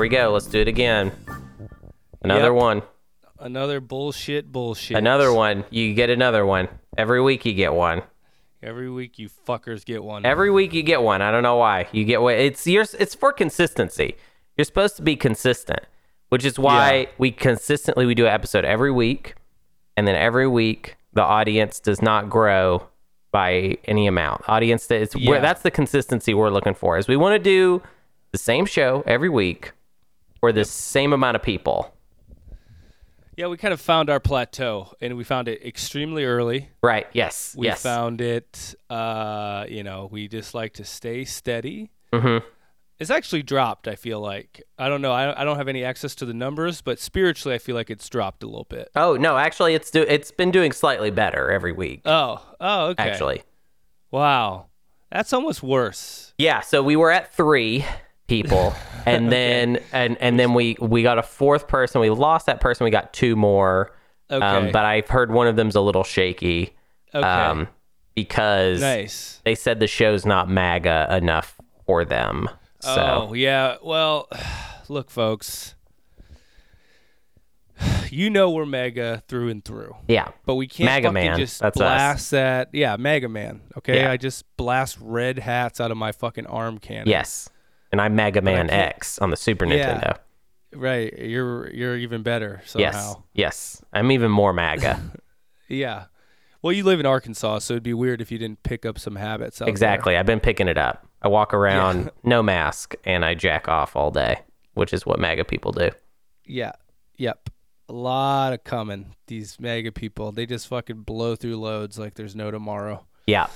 There we go. Let's do it again. Another Yep. one. Another bullshit bullshit. Another one. You get another one. Every week you get one. Every week you fuckers get one. Every week you get one. I don't know why. You get what it's yours it's for consistency. You're supposed to be consistent, which is why Yeah. we consistently we do an episode every week and then every week the audience does not grow by any amount. Audience that it's Yeah. that's the consistency we're looking for. Is we want to do the same show every week for the same amount of people. yeah, we kind of found our plateau, and we found it extremely early. Right. Yes. We yes. found it. Uh, you know, we just like to stay steady. Mm-hmm. It's actually dropped. I feel like I don't know. I, I don't have any access to the numbers, but spiritually, I feel like it's dropped a little bit. Oh no, actually, it's do it's been doing slightly better every week. Oh, oh, okay. Actually, wow, that's almost worse. yeah. So we were at three people, and then and and then we we got a fourth person. We lost that person. We got two more. Okay. Um, but I've heard one of them's a little shaky. Okay. Um, because nice. they said the show's not MAGA enough for them. So Oh yeah. Well, look, folks. You know we're mega through and through, yeah, but we can't fucking man, just that's us. blast that. Yeah, mega man. Okay, Yeah. I just blast red hats out of my fucking arm cannon. yes. And I'm Mega Man X on the Super Yeah. Nintendo. Right. You're you're even better somehow. Yes, yes. I'm even more MAGA. Yeah. Well, you live in Arkansas, so it'd be weird if you didn't pick up some habits. Out there. Exactly. I've been picking it up. I walk around no mask and I jack off all day, which is what MAGA people do. Yeah. Yep. A lot of coming. These mega people, they just fucking blow through loads like there's no tomorrow. Yeah.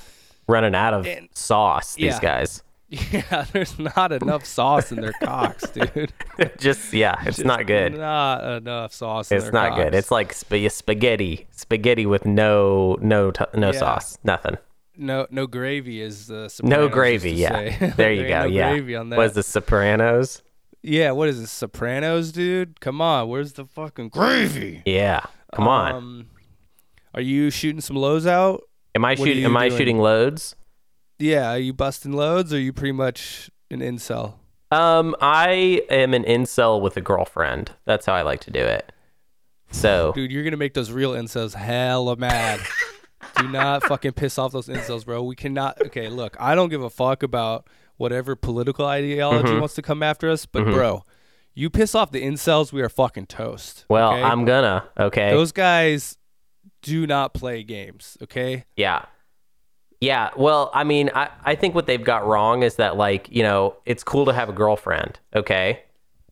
Running out of And- sauce, these yeah. guys. Yeah, there's not enough sauce in their cocks, dude. Just, yeah, it's not good. Not enough sauce. in their cocks. It's not good. It's like sp- spaghetti, spaghetti with no no t- no Yeah. sauce, nothing. no no gravy is the No gravy. Yeah, say. there you go. no yeah, gravy on that. was the Sopranos? yeah, what is this? Sopranos, dude? Come on, where's the fucking gravy? Yeah, come on. Um, are you shooting some lows out? Am I what shooting? Am I shooting loads? Yeah, are you busting loads? Or are you pretty much an incel? Um, I am an incel with a girlfriend. That's how I like to do it. So Dude, you're gonna make those real incels hella mad. Do not fucking piss off those incels, bro. We cannot. Okay, look, I don't give a fuck about whatever political ideology Mm-hmm. wants to come after us, but bro, you piss off the incels, we are fucking toast. well, okay? I'm gonna. Okay. Those guys do not play games. Okay. Yeah. Yeah. Well, I mean, I, I think what they've got wrong is that, like, you know, it's cool to have a girlfriend, okay?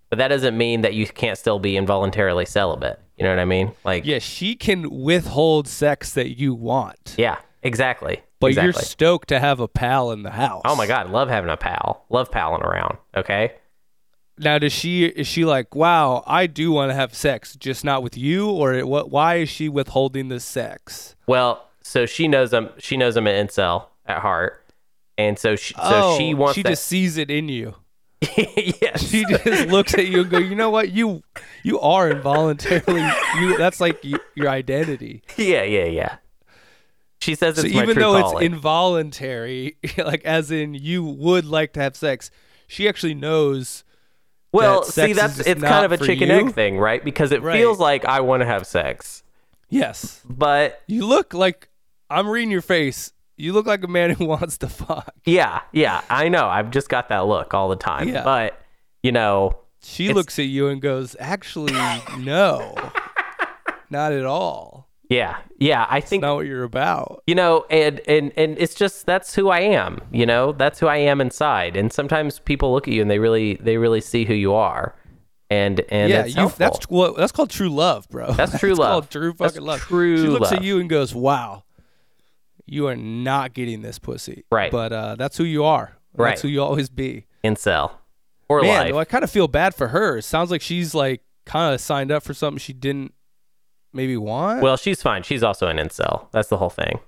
But that doesn't mean that you can't still be involuntarily celibate. You know what I mean? Like, Yeah, she can withhold sex that you want, yeah, exactly. but exactly. you're stoked to have a pal in the house. oh my God, love having a pal. Love palling around, okay? Now, does she is she like, wow, I do want to have sex, just not with you, or what? Why is she withholding the sex? Well, so she knows I'm she knows I'm an incel at heart. And so she, so oh, she wants she that. just sees it in you. yes. She just looks at you and go, you know what, you you are involuntarily you. That's like you, your identity. yeah, yeah, yeah. She says So even though calling. it's involuntary, like as in you would like to have sex, she actually knows. Well, that see, that's it's kind of a chicken you. egg thing, right? Because it Right. feels like I want to have sex, Yes, but you look like I'm reading your face. You look like a man who wants to fuck. yeah, yeah, I know. I've just got that look all the time. Yeah. But you know, She It's- looks at you and goes, "Actually, no, not at all. yeah, yeah. I think Not what you're about." you know, and and and it's just that's who I am. You know, that's who I am inside. And sometimes people look at you and they really they really see who you are, and and yeah, you, that's what that's called true love, bro. That's true love. Called true That's fucking love. true She looks love. at you and goes, "Wow, you are not getting this pussy." Right. But uh, that's who you are. Right. That's who you always be. incel or Man, though, I kind of feel bad for her. It sounds like she's like kind of signed up for something she didn't maybe want. Well, she's fine. She's also an incel. That's the whole thing.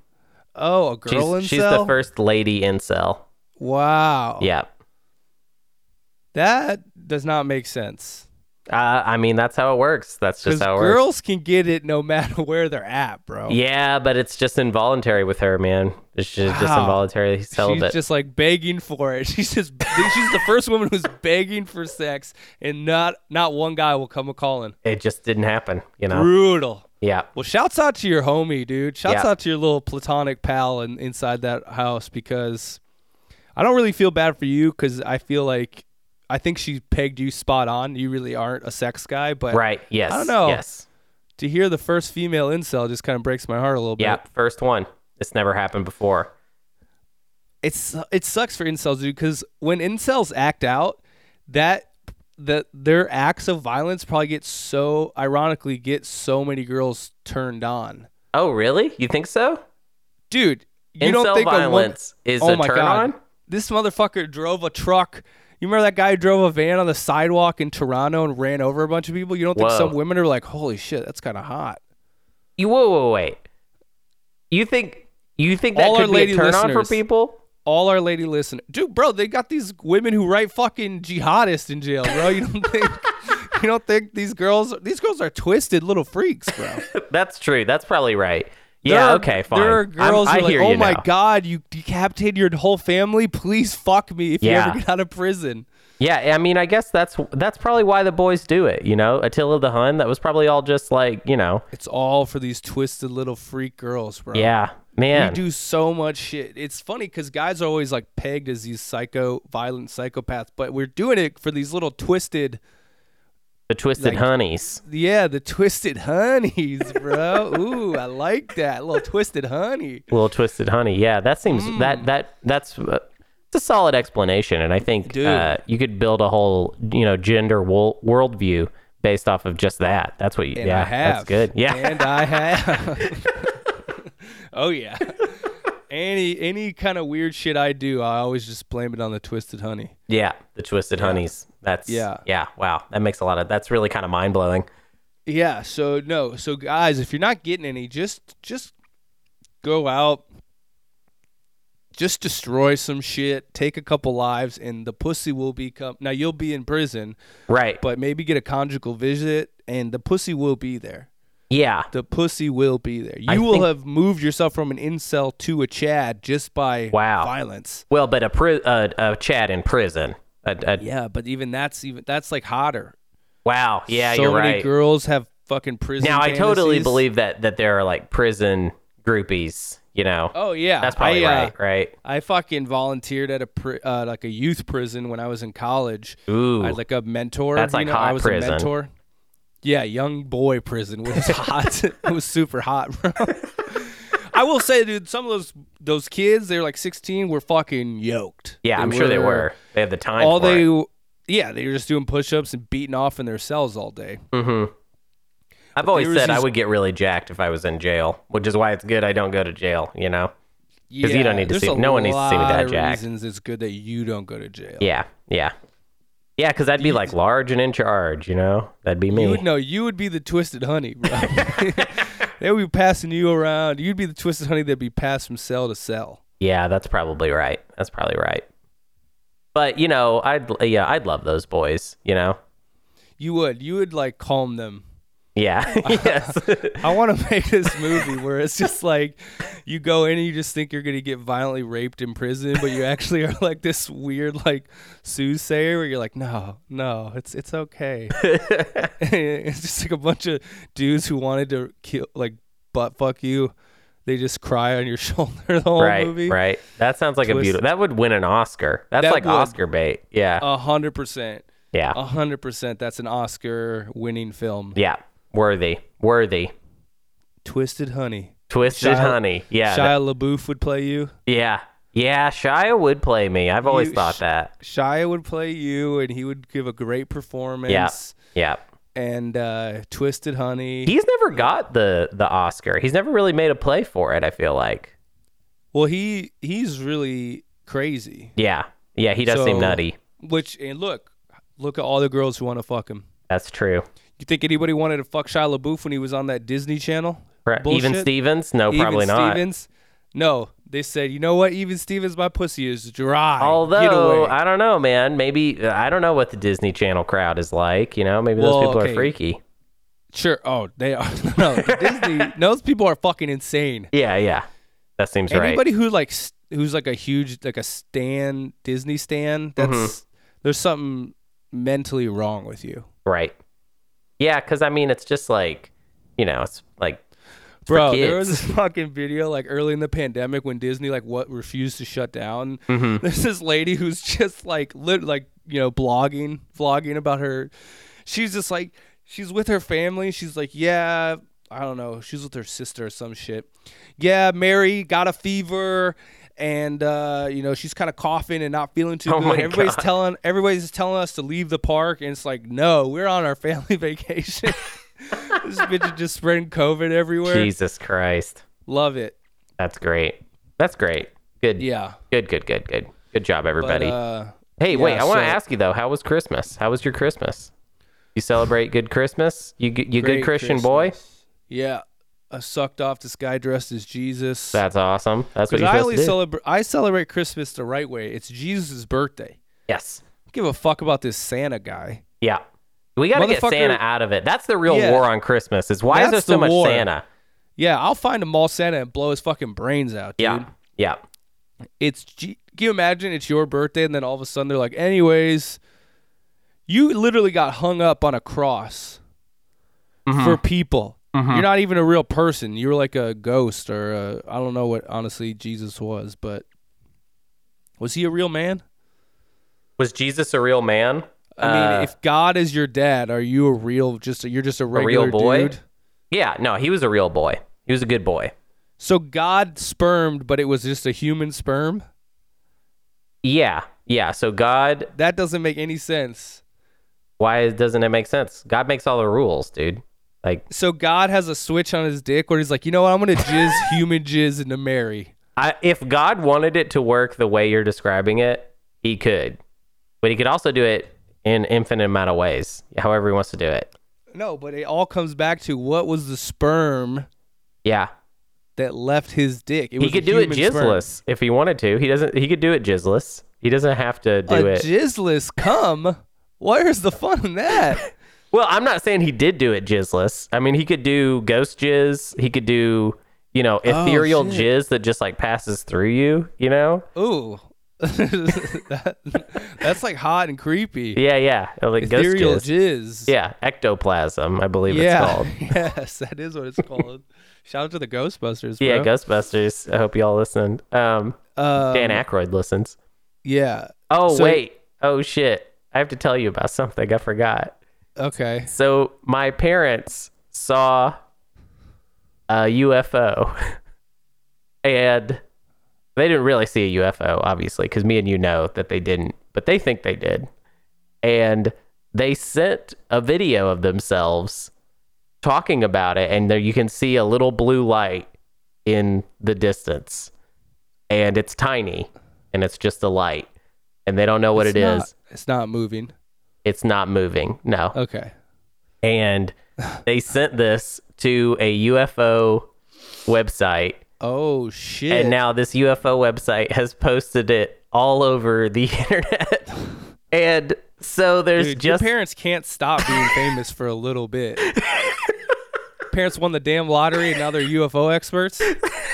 oh, a She's, girl she's the first lady incel. Wow. Yeah. That does not make sense. Uh, I mean, that's how it works. That's just how it works. girls can get it no matter where they're at, bro. Yeah, but it's just involuntary with her, man. It's just, just involuntary celibate. She's just like begging for it. She's just she's the first woman who's begging for sex, and not not one guy will come a calling. it just didn't happen, you know? Brutal. Yeah. Well, shouts out to your homie, dude. Shouts Yeah. out to your little platonic pal in, inside that house because I don't really feel bad for you because I feel like I think she pegged you spot on. You really aren't a sex guy, but Right. Yes. I don't know. Yes. to hear the first female incel just kind of breaks my heart a little Yeah. bit. First one. It's never happened before. It's it sucks for incels, dude, because when incels act out, that that their acts of violence probably get so ironically get so many girls turned on. Oh, really? You think so? Dude, you Incel don't think a woman, violence is oh a my turn god, on? this motherfucker drove a truck. You remember that guy who drove a van on the sidewalk in Toronto and ran over a bunch of people? You don't think Whoa. some women are like, "Holy shit, that's kind of hot." You whoa, whoa, wait. You think you think that All our could be lady a turn on for people? all our lady listeners, dude, bro, they got these women who write fucking jihadists in jail, bro. You don't think you don't think these girls these girls are twisted little freaks, bro. That's true. That's probably right. Yeah. are- okay. Fine. There are I'm- girls who are like, oh my now. god, you decapitated your whole family. Please fuck me if you ever get out of prison. Yeah, I mean, I guess that's that's probably why the boys do it. You know, Attila the Hun. That was probably all just like you know. It's all for these twisted little freak girls, bro. Yeah, Man, We do so much shit. It's funny because guys are always like pegged as these psycho, violent psychopaths, but we're doing it for these little twisted, the twisted like- honeys. yeah, the twisted honeys, bro. Ooh, I like that little twisted honey. Little twisted honey. Yeah, that seems Mm. that that that's uh, it's a solid explanation, and I think uh, you could build a whole you know gender wo- worldview based off of just that. That's what you. And yeah, I have. that's good. Yeah, And I have. oh yeah. Any any kind of weird shit I do, I always just blame it on the twisted honey. yeah. The twisted honeys. That's Yeah. yeah. Wow, that makes a lot of. That's really kind of mind blowing. Yeah, so no. So guys, if you're not getting any, just just go out just destroy some shit, take a couple lives and the pussy will become Now you'll be in prison, Right. but maybe get a conjugal visit and the pussy will be there. yeah. The pussy will be there. You I will think- have moved yourself from an incel to a Chad just by Wow. violence. Well, but a pri- uh, a Chad in prison. Yeah, but even that's even that's like hotter. Wow. Yeah, so you're many right. girls have fucking prison. now I totally believe that that there are like prison groupies. You know. Oh yeah, That's probably I, uh, right. Right. I fucking volunteered at a pri- uh, like a youth prison when I was in college. Ooh. I had like a mentor. That's you like know, hot I was prison. a mentor. Yeah, young boy prison was hot. it was super hot, bro. I will say, dude, some of those those kids, they're like 16, were fucking yoked. yeah, I'm sure they were. They had the time. All for they, It. yeah, they were just doing push-ups and beating off in their cells all day. Mm-hmm. I've always there was said I would get really jacked if I was in jail, which is why it's good I don't go to jail. You know. 'Cause you don't need to see- no one needs to see me that jacked. Reasons it's good that you don't go to jail. Yeah. Yeah. Yeah, because I'd be like large and in charge. You know, that'd be me. You would know. You would be the twisted honey, bro. they would be passing you around. You'd be the twisted honey that'd be passed from cell to cell. Yeah, that's probably right. That's probably right. But you know, I'd yeah, I'd love those boys. You know. You would. You would like calm them. Yeah. yes. I want to make this movie where it's just like you go in and you just think you're gonna get violently raped in prison, but you actually are like this weird like soothsayer where you're like, no, no, it's it's okay. it's just like a bunch of dudes who wanted to kill like butt fuck you. They just cry on your shoulder the whole right. movie. Right. That sounds like a beautiful. That would win an Oscar. That's That like would. Oscar bait. Yeah. A hundred percent. yeah. A hundred percent. That's an Oscar winning film. yeah. Worthy. Worthy. Twisted Honey. Twisted Shia- Honey. Yeah. Shia LaBeouf would play you. yeah. Yeah. Shia would play me. I've always You- thought that. Shia would play you, and he would give a great performance. Yeah. Yeah. And uh, Twisted Honey. He's never got the the Oscar. He's never really made a play for it. I feel like. well, he he's really crazy. Yeah. Yeah. He does seem nutty. Which and look, look at all the girls who want to fuck him. That's true. You think anybody wanted to fuck Shia LaBeouf when he was on that Disney Channel? Right. Even Stevens? No, Even probably not. Stevens? No, They said, you know what? Even Stevens, my pussy is dry. Although. I don't know, man. Maybe I don't know what the Disney Channel crowd is like. You know, maybe those Well, people okay. are freaky. sure. Oh, they are. no, Disney. Those people are fucking insane. Yeah, yeah. That seems right. Anybody who like who's like a huge like a stan Disney stan, that's Mm-hmm. there's something mentally wrong with you, Right. Yeah, because I mean, it's just like, you know, it's like, bro. There was this fucking video like early in the pandemic when Disney like what refused to shut down. Mm-hmm. There's this lady who's just like lit like you know blogging vlogging about her. She's just like she's with her family. She's like yeah. I don't know. She's with her sister or some shit. Yeah, Mary got a fever and uh, you know, she's kind of coughing and not feeling too Oh good. Everybody's God. telling everybody's telling us to leave the park and it's like, "No, we're on our family vacation." this bitch is just spreading COVID everywhere. Jesus Christ. Love it. That's great. That's great. Good. Yeah. Good, good, good, good. Good job, But, everybody. uh, hey, wait, yeah, I want to so- ask you, though, how was Christmas? How was your Christmas? You celebrate good Christmas? You, you good Christian boy? Yeah. I sucked off this guy dressed as Jesus. That's awesome. That's what you're I only celebrate I celebrate Christmas the right way. It's Jesus' birthday. yes. Give a fuck about this Santa guy. Yeah. We got to get Santa out of it. That's the real Yeah. war on Christmas is why is there so the much war. Santa? Yeah, I'll find a mall Santa and blow his fucking brains out, dude. Yeah. Yeah. It's G- can you imagine it's your birthday and then all of a sudden they're like, anyways, you literally got hung up on a cross Mm-hmm. for people. You're not even a real person. You're like a ghost or a, I don't know what honestly Jesus was, but was he a real man? Was Jesus a real man? I mean, Uh, if God is your dad, are you a real just you're just a regular real boy? dude? yeah, no, he was a real boy. He was a good boy. So God spermed, but it was just a human sperm? Yeah. Yeah. So God, That doesn't make any sense. why doesn't it make sense? God makes all the rules, dude. Like, So God has a switch on his dick where he's like, you know what? I'm gonna jizz human jizz into Mary. I, if God wanted it to work the way you're describing it, he could. But he could also do it in infinite amount of ways, however he wants to do it. No, but it all comes back to what was the sperm Yeah. that left his dick? It He could do it human sperm. jizzless if he wanted to. He doesn't he could do it jizzless. He doesn't have to do a it. jizzless cum. Where's the fun in that? Well, I'm not saying he did do it jizzless. I mean, he could do ghost jizz. He could do, you know, ethereal Oh, jizz that just like passes through you, you know? Ooh, that, that's like hot and creepy. Yeah, yeah. Like ghost Ethereal jizz. jizz. Yeah, ectoplasm, I believe yeah. it's called. yes, that is what it's called. Shout out to the Ghostbusters. Bro. Yeah, Ghostbusters. I hope y'all listened. Um, Um, Dan Aykroyd listens. Yeah. Oh, so- wait. Oh, shit. I have to tell you about something I forgot. Okay. So, my parents saw a UFO and they didn't really see a UFO, obviously, because me and you know that they didn't, but they think they did. And they sent a video of themselves talking about it, and there you can see a little blue light in the distance, and it's tiny, and it's just a light, and they don't know what it's it is. not, It's not moving. It's not moving. No Okay. and they sent this to a UFO website. Oh shit. And now this UFO website has posted it all over the internet. and so there's Dude, just your parents can't stop being famous for a little bit. parents won the damn lottery and now they're UFO experts.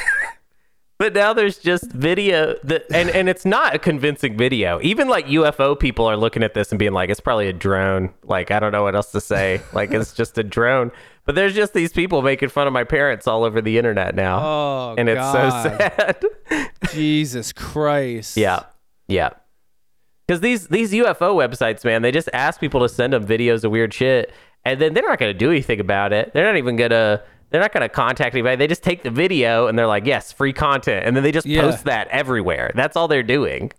but now there's just video that and and it's not a convincing video. Even like UFO people are looking at this and being like it's probably a drone. Like I don't know what else to say. like it's just a drone. But there's just these people making fun of my parents all over the internet now. Oh and it's God. so sad. Jesus Christ. Yeah, yeah. Because these these UFO websites, man, they just ask people to send them videos of weird shit, and then they're not going to do anything about it. They're not even gonna. They're not going to contact anybody. They just take the video and they're like, "Yes, free content," and then they just Yeah. post that everywhere. That's all they're doing.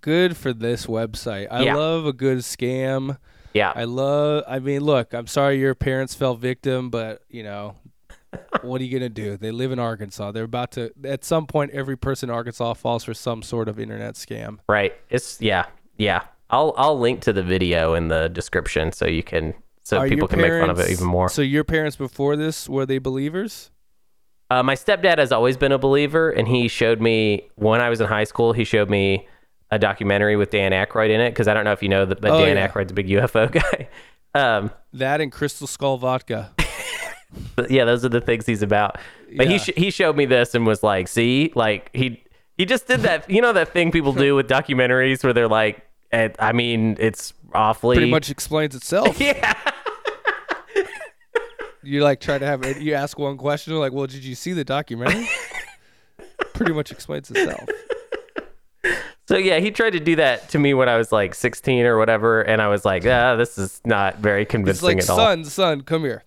Good for this website. I Yeah. love a good scam. Yeah, I love I mean, look, I'm sorry your parents fell victim, but you know, what are you gonna do? They live in Arkansas. They're about to at some point every person in Arkansas falls for some sort of internet scam. right. It's yeah, yeah. I'll I'll link to the video in the description so you can so Are people can make fun of it even more. So your parents before this were they believers? Uh, my stepdad has always been a believer, and he showed me when I was in high school. He showed me a documentary with Dan Aykroyd in it because I don't know if you know that, but Oh, Dan yeah. Aykroyd's a big UFO guy. um, That and Crystal Skull vodka. yeah, those are the things he's about. But he sh- he showed me this and was like, "See, like he he just did that. You know that thing people do with documentaries where they're like, eh, I mean, it's awfully Pretty much explains itself. yeah." You like try to have it. You ask one question, like, "Well, did you see the documentary?" Pretty much explains itself. So yeah, he tried to do that to me when I was like 16 or whatever, and I was like, "Ah, this is not very convincing It's like, at all." son, son, come here.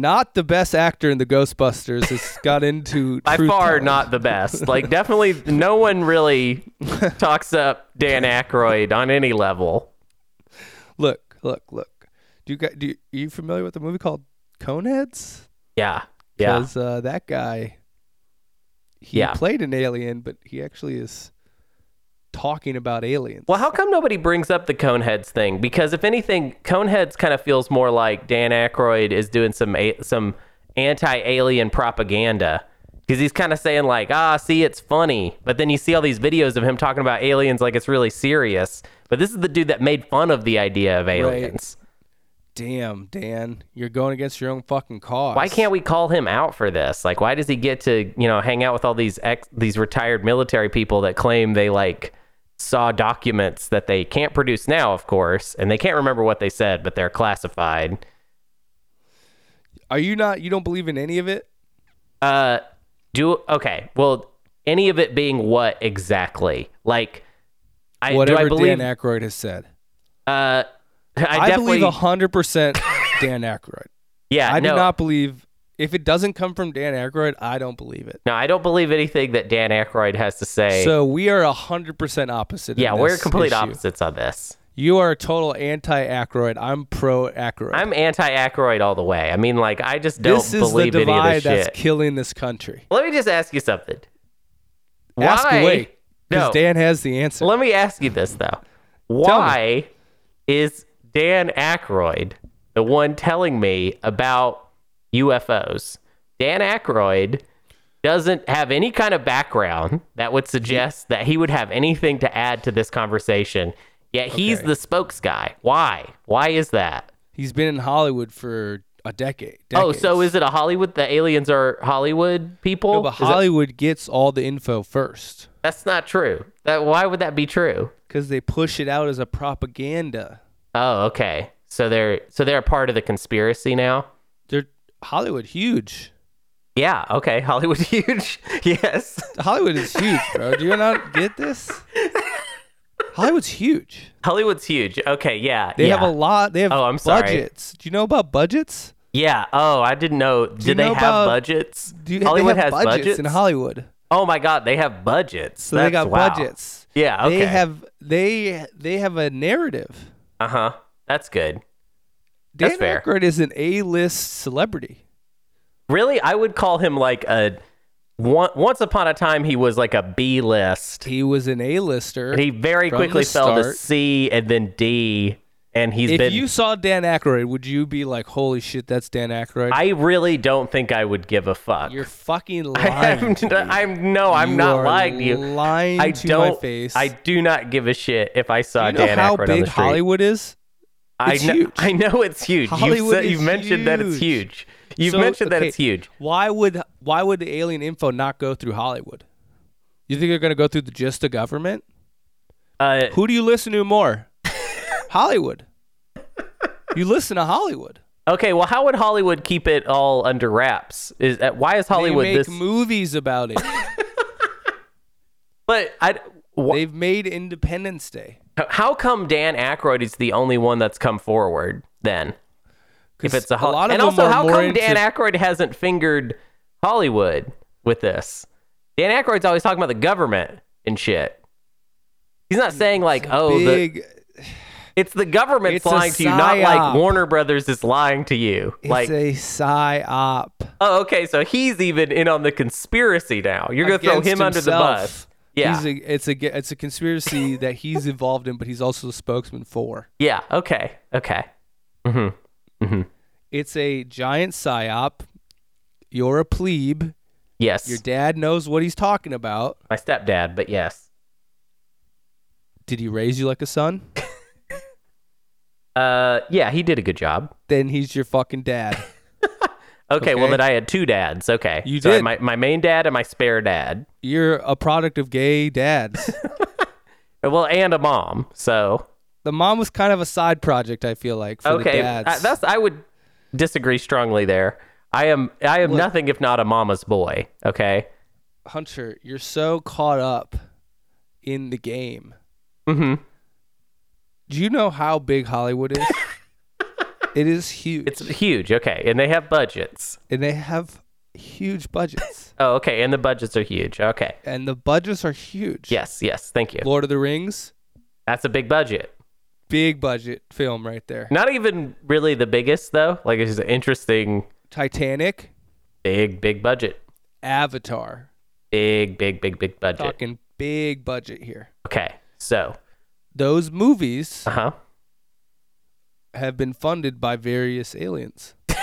Not the best actor in the Ghostbusters has got into By far not the best. Like definitely no one really talks up Dan Aykroyd on any level. Look, look, look. Do you got? Do you, are you familiar with the movie called Coneheads? Yeah. Yeah. Because uh, that guy, he Yeah. played an alien, but he actually is talking about aliens. Well, how come nobody brings up the Coneheads thing? Because if anything, Coneheads kind of feels more like Dan Aykroyd is doing some a- some anti-alien propaganda. Because he's kind of saying like, ah, see, it's funny, but then you see all these videos of him talking about aliens like it's really serious. But this is the dude that made fun of the idea of aliens. Damn, Dan, you're going against your own fucking cause. Why can't we call him out for this? Like, why does he get to you know hang out with all these ex- these retired military people that claim they like saw documents that they can't produce now, of course, and they can't remember what they said, but they're classified. Are you not? You don't believe in any of it? Uh, do okay. Well, any of it being what exactly? Like, I Whatever do I believe? Dan Aykroyd has said. uh, I, I, definitely believe hundred percent Dan Aykroyd. yeah. I do no, not believe if it doesn't come from Dan Aykroyd, I don't believe it. no, I don't believe anything that Dan Aykroyd has to say. So we are hundred percent opposite. yeah, we're complete issue. opposites on this. You are a total anti Aykroyd. I'm pro Aykroyd. I'm anti Aykroyd all the way. I mean, like, I just don't this is the believe any of divide this that's shit. killing this country. Let me just ask you something. Ask Why? away, because No. Dan has the answer. Let me ask you this though. Why is Dan Aykroyd the one telling me about UFOs? Dan Aykroyd doesn't have any kind of background that would suggest that he would have anything to add to this conversation. Yet he's Okay. the spokes guy. Why? Why is that? He's been in Hollywood for a decade. Oh, so is it a Hollywood? The aliens are Hollywood people? No, but Hollywood gets all the info first that's not true. That why would that be true? because they push it out as a propaganda. Oh, okay. So they're so they're a part of the conspiracy now. Hollywood huge. Yeah. Okay. Hollywood huge. yes. Hollywood is huge, bro. Do you not get this? Hollywood's huge. Hollywood's huge. Okay. Yeah. They yeah. have a lot. They have Oh, I'm sorry. budgets. Do you know about budgets? Yeah. Oh, I didn't know. Do, you they know have about- budgets? Do you, Hollywood has budgets, in Hollywood. Oh my God, they have budgets. So they got budgets. Yeah. Okay. They have they they have a narrative. Uh huh. That's good. Dan That's fair. Aykroyd is an A-list celebrity. Really, I would call him like a. Once upon a time, he was like a B list. He was an A-lister. He very quickly fell to. C and then D, and he's if been. If you saw Dan Aykroyd, would you be like, "Holy shit, that's Dan Aykroyd"? I really don't think I would give a fuck. You're fucking lying. me. I'm no, I'm You not lying to you. Lying I to don't. my face. I do not give a shit if I saw you know Dan Aykroyd on the street. How big Hollywood is? I It's know, huge. I know it's huge. Hollywood you've, said, you've mentioned that it's huge. huge. You've So, mentioned that it's huge. Why would why would the alien info not go through Hollywood? You think they're gonna go through the just the government? Uh, Who do you listen to more? Hollywood. You listen to Hollywood. okay, well, how would Hollywood keep it all under wraps? Is uh, why is Hollywood they make this? movies about it. but I. Wh- They've made Independence Day. How come Dan Aykroyd is the only one that's come forward then? If it's a, a lot of and also how come into- Dan Aykroyd hasn't fingered Hollywood with this? Dan Aykroyd's always talking about the government and shit. He's not saying like, oh, the, it's the government It's lying to you, not like. Warner Brothers is lying to you. It's like, a psyop. oh, okay, so he's even in on the conspiracy now. You're gonna throw him against under the bus. Yeah, He's a, it's a it's a conspiracy that he's involved in, but he's also the spokesman for. yeah, okay, okay. Mm-hmm. Mm-hmm. It's a giant psyop. You're a plebe. Yes. Your dad knows what he's talking about. My stepdad, but yes. Did he raise you like a son? Uh, yeah, he did a good job. Then he's your fucking dad. Okay, well Okay. then I had two dads. Okay, You So did. my my main dad and my spare dad. You're a product of gay dads. Well, and a mom. So the mom was kind of a side project, I feel like, for the okay, dads. uh, that's I would disagree strongly there. I am I am Look. nothing if not a mama's boy. Okay. Hunter, you're so caught up in the game. Mm-hmm. Do you know how big Hollywood is? It is huge. It's huge. Okay, and they have budgets. and they have huge budgets. Oh, okay, and the budgets are huge. Okay. and the budgets are huge. Yes, yes. Thank you. Lord of the Rings, That's a big budget. big budget film right there. Not even really the biggest though. Like it's an interesting, Titanic, big, big budget. Avatar. Big, big, big, big budget. Talking big budget here. Okay. So, Those movies uh huh. Have been funded by various aliens.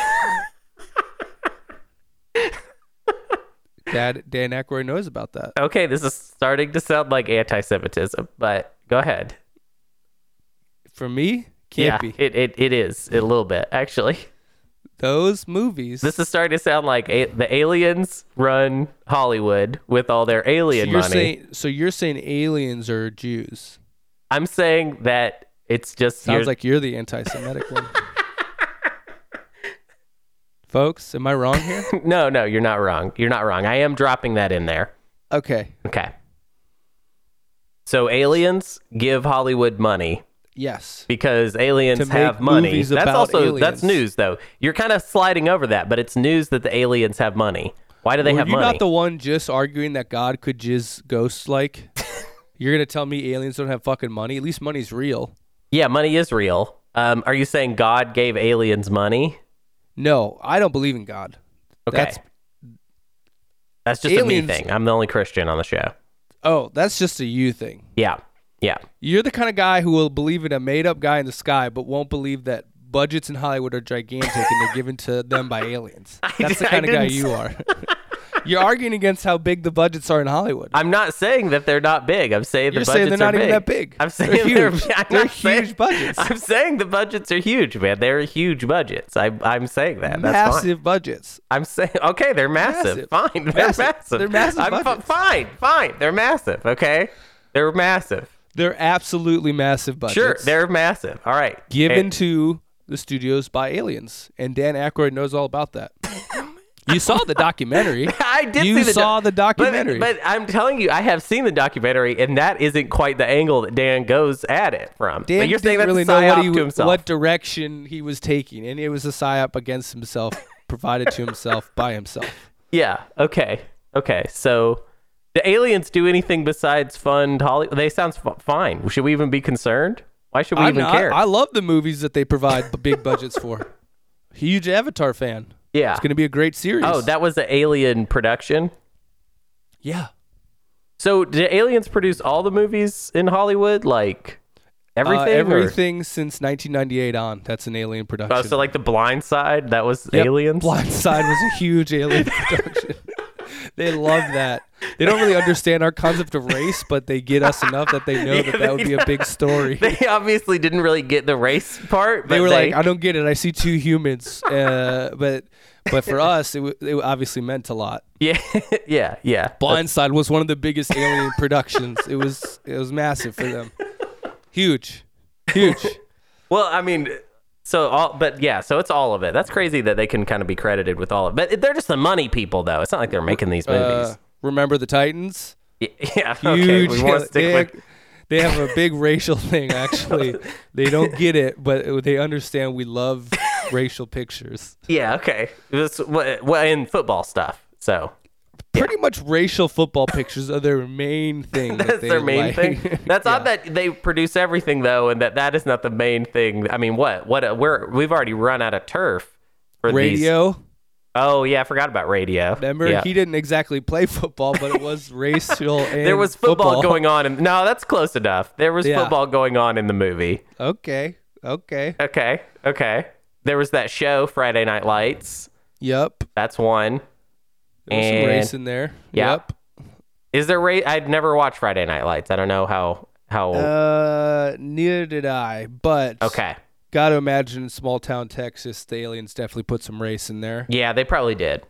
Dad, Dan Aykroyd knows about that. Okay, this is starting to sound like anti-Semitism, but go ahead. For me, can't yeah, be. it, it it is a little bit actually. Those movies. This is starting to sound like a, the aliens run Hollywood with all their so alien you're money. saying so you're saying aliens are Jews. I'm saying that it's just Sounds you're- like you're the anti-Semitic one. Folks, am I wrong here? no, no, you're not wrong. You're not wrong. I am dropping that in there. Okay. Okay. So aliens give Hollywood money Yes. because aliens have money. That's also that's news though. You're kind of sliding over that, but it's news that the aliens have money. Why do they Were have you money? You're not the one just arguing that God could jizz ghosts like? You're gonna tell me aliens don't have fucking money? At least money's real. Yeah, money is real. Um, are you saying God gave aliens money? No, I don't believe in God. Okay. That's That's just aliens- a me thing. I'm the only Christian on the show. oh, that's just a you thing. Yeah. Yeah. You're the kind of guy who will believe in a made up guy in the sky, but won't believe that budgets in Hollywood are gigantic and they're given to them by aliens. That's the I kind of guy you are. You're arguing against how big the budgets are in Hollywood. I'm not saying that they're not big. I'm saying the You're budgets saying they're not are even big. that big. I'm They're saying they're, huge. I'm They're not saying- huge budgets. I'm saying the budgets are huge, man. They're huge budgets. I, I'm saying that. That's fine. Massive budgets. I'm saying okay, they're massive. Massive. Fine, they're Massive. massive. They're massive I'm budgets. fine, fine. They're massive. Okay, they're massive. They're absolutely massive budgets. Sure, they're massive. All right, given And- to the studios by aliens, and Dan Aykroyd knows all about that. You saw the documentary. I did You see the saw the documentary. But, but I'm telling you, I have seen the documentary, and that isn't quite the angle that Dan goes at it from. Dan but you're saying that's really a know what, he, to himself. what direction he was taking, and it was a psyop against himself, provided to himself by himself. Yeah. Okay. Okay. So, the aliens do anything besides fund Hollywood? They sound f- fine. Should we even be concerned? Why should we I'm even care? I love the movies that they provide the big budgets for. Huge Avatar fan. Yeah. It's going to be a great series. Oh, that was the Alien production. yeah. So, did Aliens produce all the movies in Hollywood? Like everything? Uh, or- everything since 1998 on. That's an alien production. Oh, so like the Blind Side, that was Yep. Aliens. Blind Side was a huge alien production. They love that. They don't really understand our concept of race, but they get us enough that they know Yeah, that that would be a big story. They obviously didn't really get the race part. But They were they, like, I don't get it. I see two humans, uh, but but for us, it, w- it obviously meant a lot. yeah, yeah, yeah. Blindside was one of the biggest alien productions. It was it was massive for them. Huge, huge. Well, I mean, so all, but yeah, so it's all of it. That's crazy that they can kind of be credited with all of it. But they're just the money people, though. It's not like they're making these movies. Uh, remember the Titans? yeah, Huge. okay. They, stick with. they have a big racial thing. Actually, they don't get it, but they understand we love racial pictures. Yeah, okay. This, what in football stuff. So Pretty much racial football pictures are their main thing. that that's their main like. thing. That's Yeah. odd that they produce everything though, and that that is not the main thing. I mean, what what we're we've already run out of turf for these. radio. Oh yeah, I forgot about radio. Remember, Yeah. he didn't exactly play football, but it was racial. There was football, going on, and no, that's close enough. There was Yeah. football going on in the movie. Okay, okay. Okay, okay. there was that show Friday Night Lights. Yep. That's one. There was some race in there. Yeah. Yep. Is there race? I'd never watched Friday Night Lights. I don't know how how. Uh, neither did I. But okay. got to imagine in small town Texas, the aliens definitely put some race in there. Yeah, they probably did.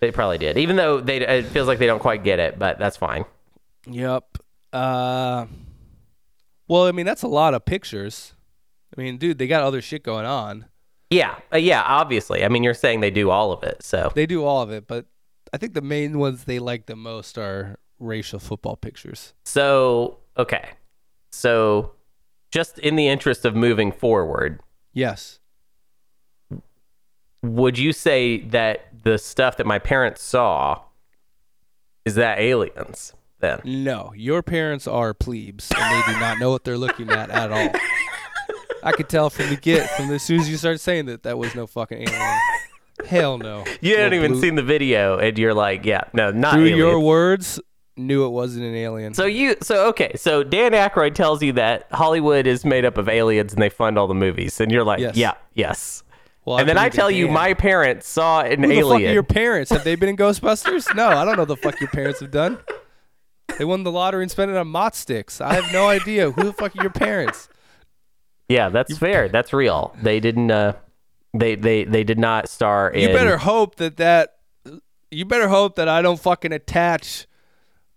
They probably did. Even though they it feels like they don't quite get it, but that's fine. Yep. Uh, well, I mean that's a lot of pictures. I mean, dude, they got other shit going on. Yeah, uh, yeah. Obviously, I mean, you're saying they do all of it, so They do all of it, but I think the main ones they like the most are racial football pictures. so okay. So, just in the interest of moving forward, Yes. would you say that the stuff that my parents saw is that aliens? Then No, your parents are plebes, and they do not know what they're looking at at all. I could tell from the get, from as soon as you started saying that, that was no fucking alien. Hell no. you hadn't even blue- seen the video, and you're like, yeah, no, not Through aliens. your words, knew it wasn't an alien. So you so okay, so Dan Aykroyd tells you that Hollywood is made up of aliens and they fund all the movies, and you're like, Yes. yeah, yes. well, and then I tell you, Dan. my parents saw an Who the fuck are alien. your parents? Have they been in Ghostbusters? No, I don't know the fuck your parents have done. They won the lottery and spent it on mott sticks. I have no idea. Who the fuck are your parents? yeah, that's fair. That's real. They didn't. uh They they they did not star in. You better hope that that. You better hope that I don't fucking attach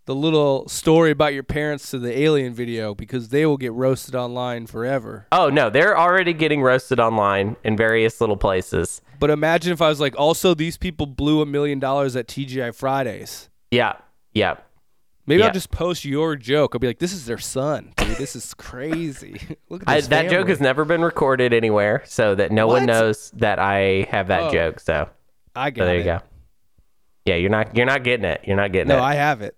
the little story about your parents to the alien video because they will get roasted online forever. Oh no, they're already getting roasted online in various little places. But imagine if I was like, also these people blew a million dollars at TGI Fridays. Yeah, yeah. Maybe Yeah. I'll just post your joke. I'll be like, "This is their son, dude. This is crazy. Look at I, that joke has never been recorded anywhere, so that no one knows that I have that Oh, joke. So, I so got there it. you go. Yeah, you're not you're not getting it. You're not getting No, it. No, I have it.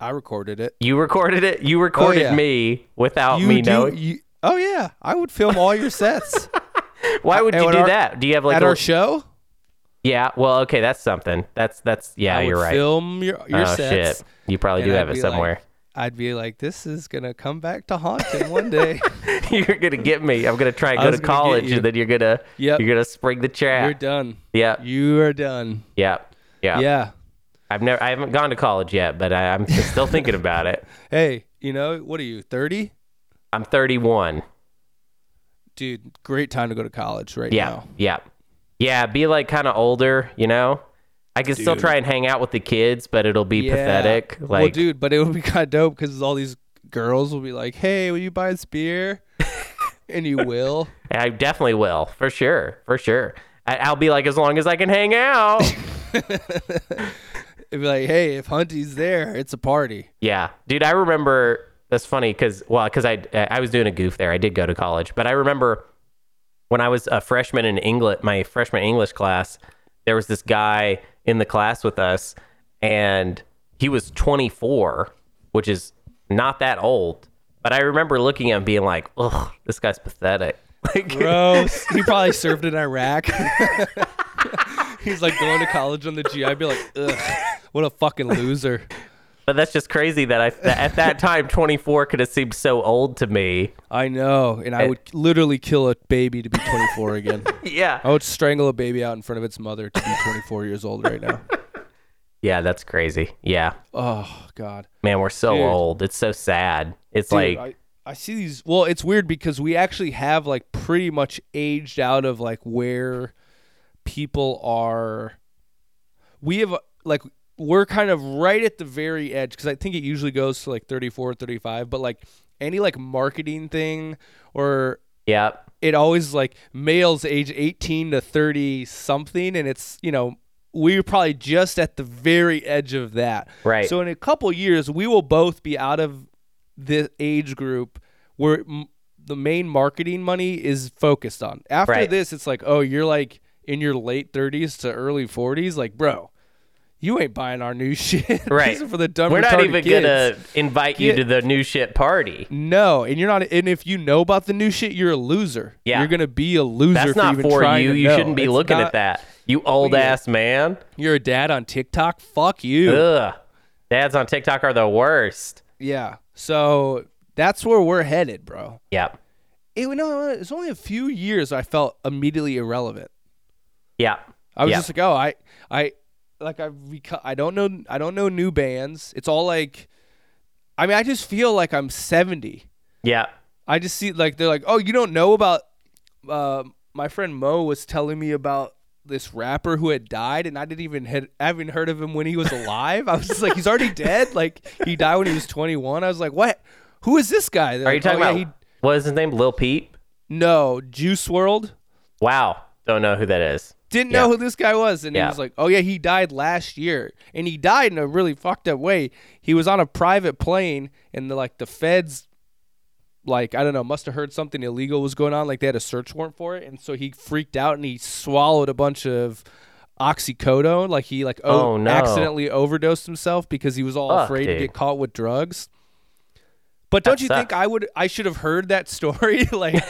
I recorded it. You recorded it. You recorded yeah. me without You me do- knowing. you- oh yeah, I would film all your sets Why would you do our- that? Do you have like at a, our show. Yeah? Well, okay, that's something. That's that's yeah. I would you're right. Film your your oh sets. shit, you probably do I'd have it be like- somewhere. I'd be like, "This is gonna come back to haunt him one day." you're gonna get me. I'm gonna try and go to college, and then you're gonna Yep. you're gonna spring the trap. You're done. yeah, You are done. yeah, yeah, Yeah. I've never, I haven't gone to college yet, but I, I'm still thinking about it. Hey, you know what are you? Thirty, I'm 31. dude. Great time to go to college right Yeah, now. yeah, yeah. Yeah, be like kind of older, you know. I can still try and hang out with the kids, but it'll be Yeah. pathetic. Like, well, dude, but it would be kind of dope because all these girls will be like, "Hey, will you buy us beer?" and you will. I definitely will, for sure, for sure. I, I'll be like, as long as I can hang out. It'd be like, "Hey, if Hunty's there, it's a party." yeah, dude. I remember. That's funny because, well, because I I was doing a goof there. I did go to college, but I remember when I was a freshman in English, my freshman English class, there was this guy in the class with us, and he was 24, which is not that old. But I remember looking at him being like, "Ugh, this guy's pathetic." Like, Gross. he probably served in Iraq. He's like going to college on the GI. I'd be like, ugh, what a fucking loser. But that's just crazy that I that at that time 24 could have seemed so old to me. I know, and I would literally kill a baby to be 24 again. Yeah. I would strangle a baby out in front of its mother to be 24 years old right now. Yeah, that's crazy. Yeah. Oh God, Man, we're so Dude. old. It's so sad. It's Dude, like I, I see these. Well, it's weird because we actually have like pretty much aged out of like where people are. We have like we're kind of right at the very edge because I think it usually goes to like 34, 35, but like any like marketing thing or yeah. it always like males age 18 to 30 something and it's you know we're probably just at the very edge of that Right. so in a couple years we will both be out of the age group where m- the main marketing money is focused on after Right. this it's like oh you're like in your late 30s to early 40s like bro you ain't buying our new shit Right. For the dumb We're not even kids. gonna invite you to the new shit party. No, and you're not. And if you know about the new shit, you're a loser. Yeah. you're gonna be a loser. That's for not for you. You know. shouldn't be It's looking not- at that. You old ass man. You're a dad on TikTok. Fuck you. Ugh. Dads on TikTok are the worst. Yeah. So that's where we're headed, bro. Yep. it, you know, it's only a few years I felt immediately irrelevant. Yeah. I was Yeah. just like, oh, I, I, like I, reco- I don't know, I don't know new bands. It's all like, I mean, I just feel like I'm 70. Yeah. I just see like they're like, oh, you don't know about. Uh, my friend Mo was telling me about this rapper who had died, and I didn't even had haven't heard of him when he was alive. I was just like, he's already dead. Like he died when he was 21. I was like, what? Who is this guy? They're Are you talking "Oh, yeah, about he- what is his name? Lil Peep? no, Juice WRLD. Wow. Don't know who that is. Didn't Yeah. know who this guy was, and Yeah. he was like, "Oh yeah, he died last year, and he died in a really fucked up way. He was on a private plane, and the like the feds, like I don't know, must have heard something illegal was going on. Like they had a search warrant for it, and so he freaked out and he swallowed a bunch of oxycodone. Like he like o- Oh, no. accidentally overdosed himself because he was all Fuck, afraid to get caught with drugs. But don't That you think. I would? I should have heard that story. like,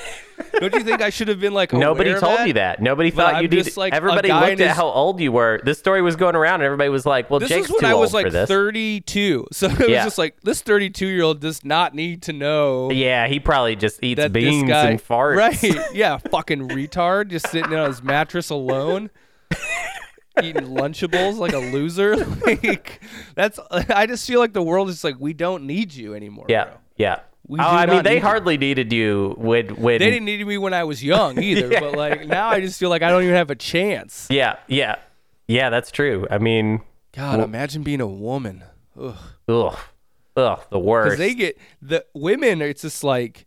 don't you think I should have been like? Nobody told that? you that. Nobody thought you did. like everybody looked at his- how old you were. This story was going around, and everybody was like, "Well, This Jake's is when too I was like 32. So it was Yeah. just like this 32 year old does not need to know Yeah, he probably just eats beans guy, and farts. Right? Yeah, fucking retard, just sitting on his mattress alone, eating Lunchables like a loser. Like that's. I just feel like the world is like we don't need you anymore. Yeah, bro. Yeah. We oh, I mean, they you. hardly needed you when when. They didn't need me when I was young either, Yeah. but like now I just feel like I don't even have a chance. Yeah, yeah, yeah. That's true. I mean, God, imagine being a woman. Ugh. ugh, ugh, the worst. Because they get the women, it's just like,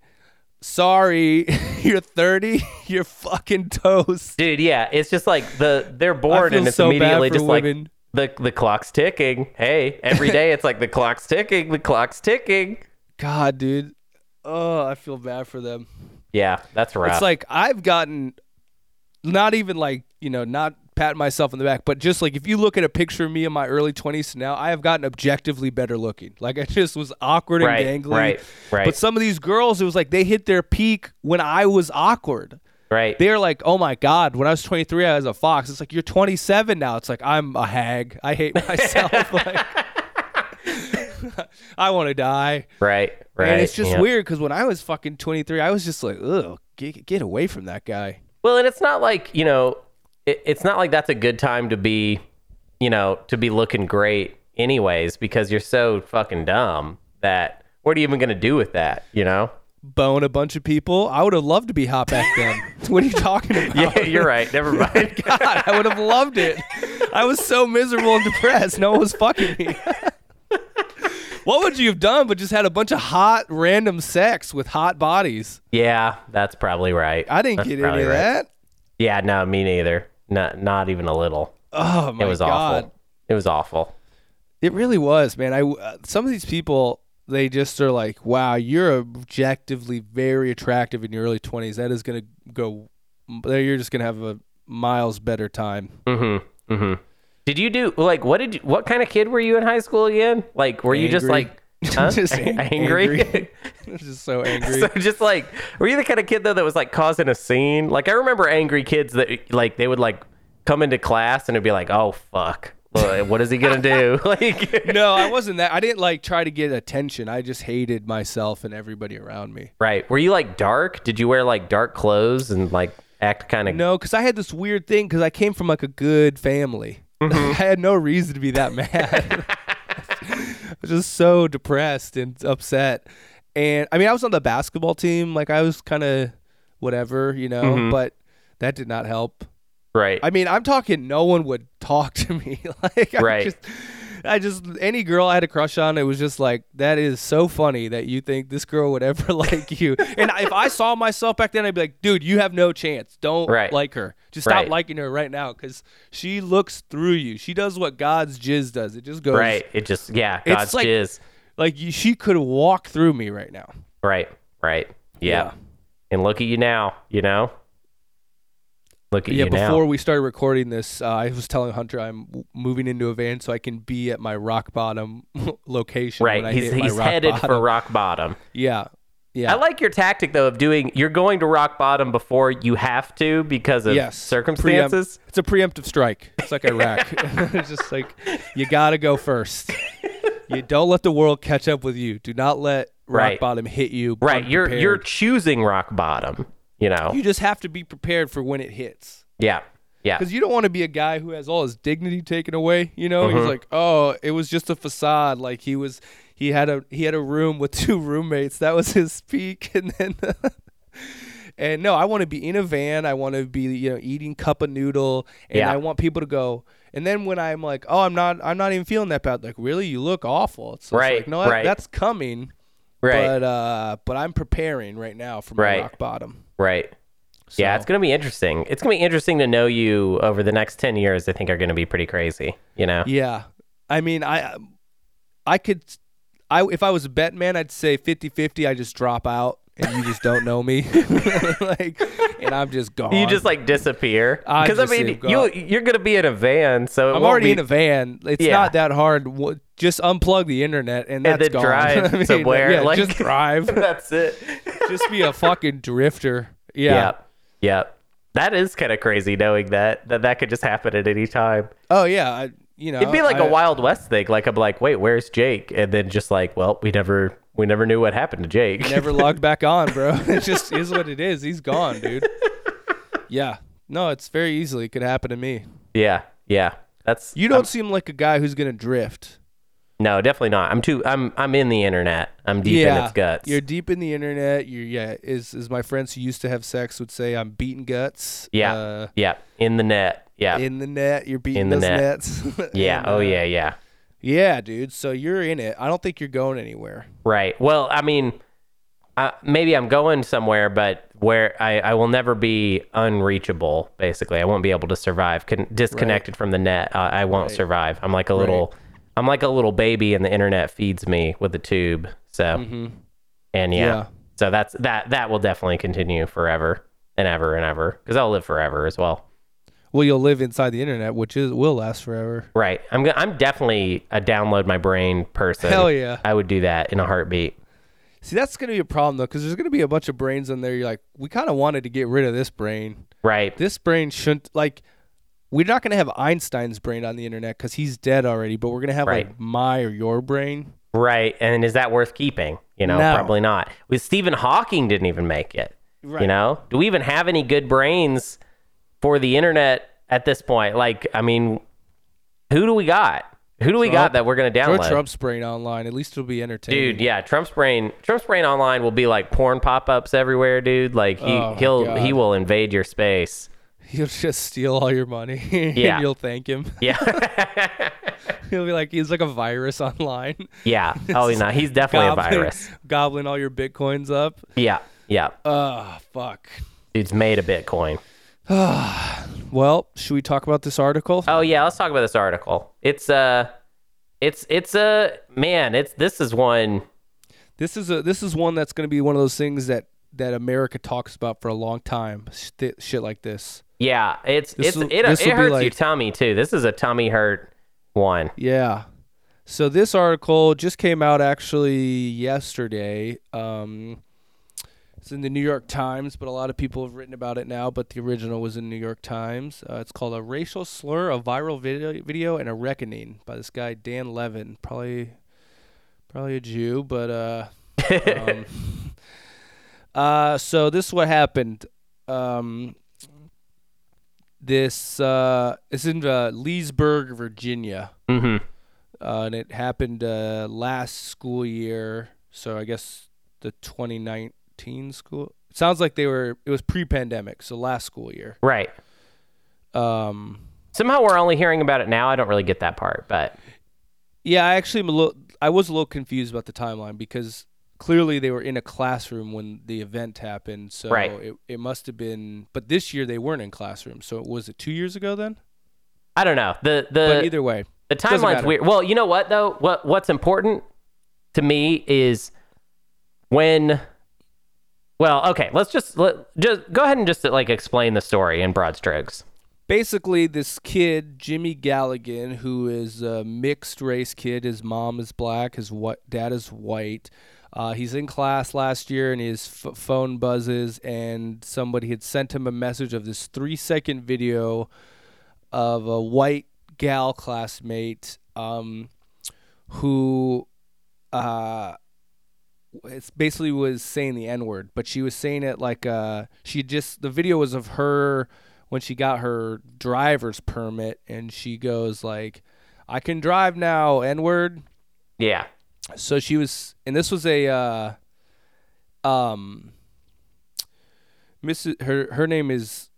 sorry, you're 30, you're fucking toast. Dude, yeah, it's just like the they're bored and it's so immediately just women. like the the clock's ticking. Hey, every day it's like the clock's ticking, the clock's ticking. God, dude. Oh, I feel bad for them. Yeah, that's rough. It's like I've gotten, not even like, you know, not patting myself in the back, but just like if you look at a picture of me in my early 20s to now, I have gotten objectively better looking. Like I just was awkward Right, and gangly. right, right. But some of these girls, it was like they hit their peak when I was awkward. right. they're like, oh my god, when I was 23, I was a fox. It's like you're 27 now. It's like I'm a hag. I hate myself. like, I want to die. Right, right. and it's just yeah. weird because when I was fucking 23, I was just like, ugh, get, get away from that guy. Well, and it's not like you know, it, it's not like that's a good time to be, you know, to be looking great, anyways, because you're so fucking dumb that what are you even gonna do with that? You know? Bone a bunch of people. I would have loved to be hot back then. what are you talking about? Yeah, you're right. Never mind. God, I would have loved it. I was so miserable and depressed. No one was fucking me. What would you have done but just had a bunch of hot random sex with hot bodies? yeah, that's probably right. I didn't That's get any of right. that. Yeah, no, me neither. Not not even a little. Oh my It was god. awful. It was awful. It really was, man. I uh, some of these people they just are like, "Wow, you're objectively very attractive in your early 20s. That is going to go you're just going to have a miles better time." Mm-hmm. Mm-hmm. Did you do like what did you, what kind of kid were you in high school again? Like were you just like huh? Just angry? angry. just so angry. so just like were you the kind of kid though that was like causing a scene? Like I remember angry kids that like they would like come into class and it'd be like, "Oh fuck. What is he to do?" like no, I wasn't that. I didn't like try to get attention. I just hated myself and everybody around me. Right. Were you like dark? Did you wear like dark clothes and like act kind of No, because I had this weird thing because I came from like a good family. Mm-hmm. I had no reason to be that mad. I was just so depressed and upset. And I mean, I was on the basketball team. Like I was kind of whatever, you know, Mm-hmm. but that did not help. Right. I mean, I'm talking. No one would talk to me. like, Right. Just, I just any girl I had a crush on, it was just like that is so funny that you think this girl would ever like you. And if I saw myself back then, I'd be like, dude, you have no chance. Don't Right. like her. Just stop Right. liking her right now because she looks through you. She does what God's jizz does. It just goes right. It just yeah, It's like- jizz. like she could walk through me right now. Right. Right. Yeah. Yeah. And look at you now, you know? Look at Yeah, you before now. we started recording this, uh, I was telling Hunter I'm moving into a van so I can be at my rock bottom location. Right. when I He's hit my he's rock headed bottom. for rock bottom. Yeah. Yeah. I like your tactic though of doing you're going to rock bottom before you have to because of yes. circumstances. Preempt- it's a preemptive strike. It's like Iraq. it's just like you got to go first. You don't let the world catch up with you. Do not let rock Right. bottom hit you. right. You're you're choosing rock bottom. You know. you just have to be prepared for when it hits. yeah. Yeah. Because you don't want to be a guy who has all his dignity taken away. You know, Mm-hmm. he's like, oh, it was just a facade. Like he was, he had a he had a room with two roommates. That was his peak, and then. And no, I want to be in a van. I want to be, you know, eating cup of noodle, and Yeah. I want people to go. And then when I'm like, oh, I'm not, I'm not even feeling that bad. Like, really, you look awful. It's, Right, like, no, that- right. that's coming. Right. But uh, but I'm preparing right now for my Right. rock bottom. Right. Yeah, it's gonna be interesting. It's gonna be interesting to know you over the next ten years. I think are gonna be pretty crazy. You know. Yeah. I mean, I I could I if I was a bet man, I'd say 50-50 I just drop out and you just don't know me. like and I'm just gone. You just like disappear I because I, just mean you you're gonna be in a van, so I'm already be, in a van. It's Yeah. not that hard. Just unplug the internet and that's then gone. drive I mean, somewhere, Yeah, like- just drive. That's it. just be a fucking drifter. Yeah. Yep. Yep. That is kind of crazy knowing that that that could just happen at any time. Oh yeah. I, you know, It'd be like a a Wild West thing. Like I'm like, wait, where's Jake? And then just like, well, we never we never knew what happened to Jake. never logged back on, bro. It just is what it is. He's gone, dude. Yeah. No, it's very easily could happen to me. yeah. Yeah. That's You don't seem like a guy who's gonna drift. no, definitely not. I'm too. I'm I'm in the internet. I'm deep in its guts. You're deep in the internet. You're yeah. Is is my friends who used to have sex would say I'm beating guts. yeah. Uh, yeah. In the net. Yeah. in the net. You're beating In the those net. nets. yeah. And, oh uh, yeah. Yeah. Yeah, dude. So you're in it. I don't think you're going anywhere. Right. Well, I mean, uh, maybe I'm going somewhere, but where I, I will never be unreachable. Basically, I won't be able to survive. Con- disconnected from the net, uh, I won't Right. survive. I'm like a little, I'm like a little baby, and the internet feeds me with a tube. So, and yeah, Yeah. so that's that. That will definitely continue forever and ever and ever because I'll live forever as well. Well, you'll live inside the internet, which is will last forever. Right. I'm go- I'm definitely a download my brain person. Hell yeah. I would do that in a heartbeat. See, that's gonna be a problem though, because there's gonna be a bunch of brains in there. You're like, we kind of wanted to get rid of this brain. Right. This brain shouldn't like. We're not gonna have Einstein's brain on the internet because he's dead already. But we're gonna have Right. like my or your brain. Right. And is that worth keeping? You know, No. probably not. With Stephen Hawking didn't even make it. Right. You know, do we even have any good brains for the internet at this point? Like, I mean, who do we got? Who do we got that we're going to Throw download? Trump's brain online. At least it'll be entertaining. Dude, yeah, Trump's brain. Trump's brain online will be like porn pop-ups everywhere, dude. Like he Oh, he'll God. he will invade your space. He'll just steal all your money. Yeah. and you'll thank him. Yeah, He'll be like he's like a virus online. yeah. Oh no, he's definitely a virus. Gobbling all your bitcoins up. Yeah, yeah. Oh fuck. Dude's made a Bitcoin. Well, should we talk about this article? Oh yeah, let's talk about this article. It's uh it's it's a man, it's this is one This is a this is one that's going to be one of those things that that America talks about for a long time. Shit, shit like this. yeah, it's This it's will- it, it hurts your tummy too. This is a tummy hurt one. Yeah. So this article just came out actually yesterday. Um, it's in the New York Times, but a lot of people have written about it now. But the original was in New York Times. Uh, it's called "A Racial Slur: A Viral Video, Video and a Reckoning" by this guy Dan Levin, probably, probably a Jew, but uh, um, uh, so this is what happened. Um, this uh, it's in uh, Leesburg, Virginia, Mhm. uh, and it happened uh, last school year. So I guess the 2019 school. It sounds like they were. It was pre-pandemic, so last school year. Right. Um, Somehow we're only hearing about it now. I don't really get that part, but yeah, I actually am a little. I was a little confused about the timeline because clearly they were in a classroom when the event happened. So Right. it, it must have been. But this year they weren't in classrooms. So was it two years ago then? I don't know. The the but either way, The timeline's weird. Well, you know what though? What what's important to me is when well, okay, let's just let just go ahead and just like explain the story in broad strokes. basically this kid Jimmy Galligan, who is a mixed race kid. His mom is black, his dad is white. Uh, he's in class last year, and his f- phone buzzes, and somebody had sent him a message of this three-second video of a white gal classmate um, who uh, it's basically was saying the N word, but she was saying it like uh she just the video was of her when she got her driver's permit and she goes like I can drive now N word. Yeah. So she was and this was a uh um Mrs. her her name is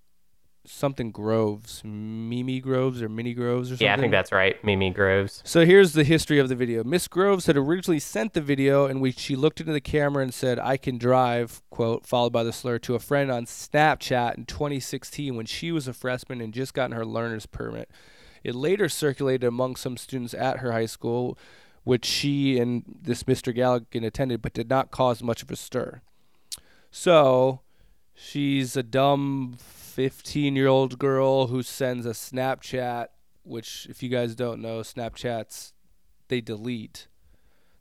something Groves, Mimi Groves or Minnie Groves or something. Yeah, I think that's right. Mimi Groves. So here's the history of the video. Miss Groves had originally sent the video in which she looked into the camera and said, I can drive, quote, followed by the slur, to a friend on Snapchat in 2016 when she was a freshman and just gotten her learner's permit. It later circulated among some students at her high school, which she and this Mr. Galligan attended, but did not cause much of a stir. So she's a dumb 15 year old girl who sends a Snapchat, which, if you guys don't know, Snapchats, they delete.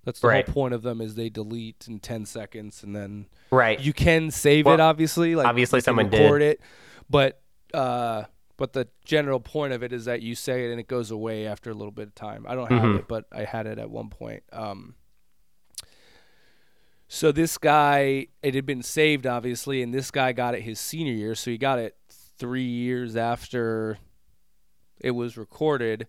That's the Right. whole point of them is they delete in 10 seconds and then Right. you can save Well, it obviously like obviously someone did. it but uh but the general point of it is that you say it and it goes away after a little bit of time i don't have Mhm. it but i had it at one point um so this guy it had been saved obviously and this guy got it his senior year so he got it three years after it was recorded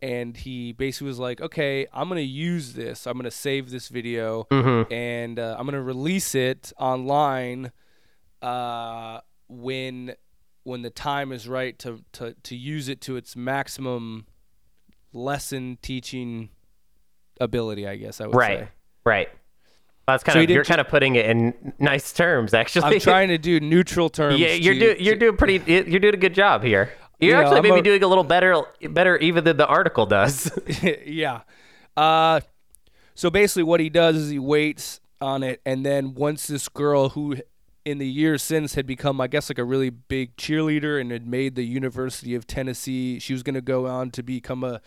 and he basically was like okay i'm gonna use this i'm gonna save this video mm-hmm. and uh, I'm gonna release it online uh, when when the time is right to, to to use it to its maximum lesson teaching ability. I guess I would Right. say. Right. That's kind So of you're kind of putting it in nice terms, actually. I'm trying to do neutral terms. Yeah, you're to- doing you're to- doing pretty. You're doing a good job here. You're You actually I'm maybe a- doing a little better, better even than the article does. yeah. Uh, so basically, what he does is he waits on it, and then once this girl who in the years since had become, I guess, like a really big cheerleader and had made the University of Tennessee, she was going to go on to become a,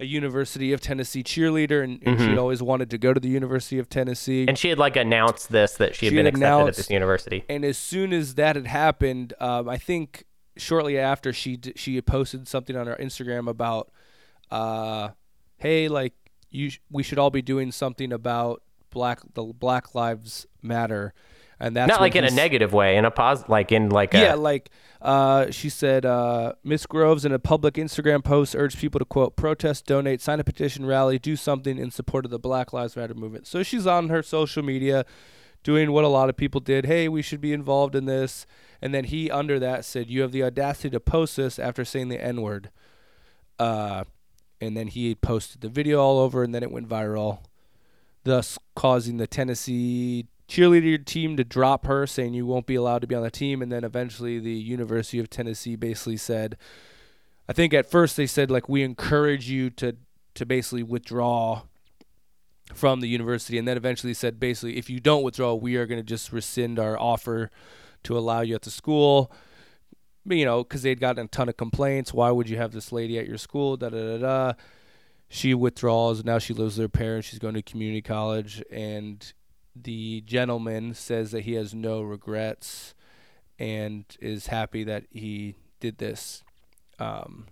a University of Tennessee cheerleader, and, and she'd always wanted to go to the University of Tennessee. Mm-hmm. and she had like announced this that she had She been had accepted at this university. and as soon as that had happened, um, I think shortly after she d- she had posted something on her Instagram about, uh, hey, like you, sh- we should all be doing something about black the Black Lives Matter, and that's Not like in a negative way, in a pos, like in like a Yeah, like uh, she said, uh, Miss Groves in a public Instagram post urged people to quote protest, donate, sign a petition, rally, do something in support of the Black Lives Matter movement. So she's on her social media doing what a lot of people did. Hey, we should be involved in this. And then he under that said, "You have the audacity to post this after saying the N word." Uh, and then he posted the video all over, and then it went viral, thus causing the Tennessee cheerleader team to drop her, saying you won't be allowed to be on the team. And then eventually, the University of Tennessee basically said, I think at first they said like we encourage you to to basically withdraw from the university, and then eventually said basically if you don't withdraw, we are going to just rescind our offer to allow you at the school. You know, because they'd gotten a ton of complaints. Why would you have this lady at your school? Da da da da. She withdraws. Now she lives with her parents. She's going to community college, and the gentleman says that he has no regrets and is happy that he did this. Um,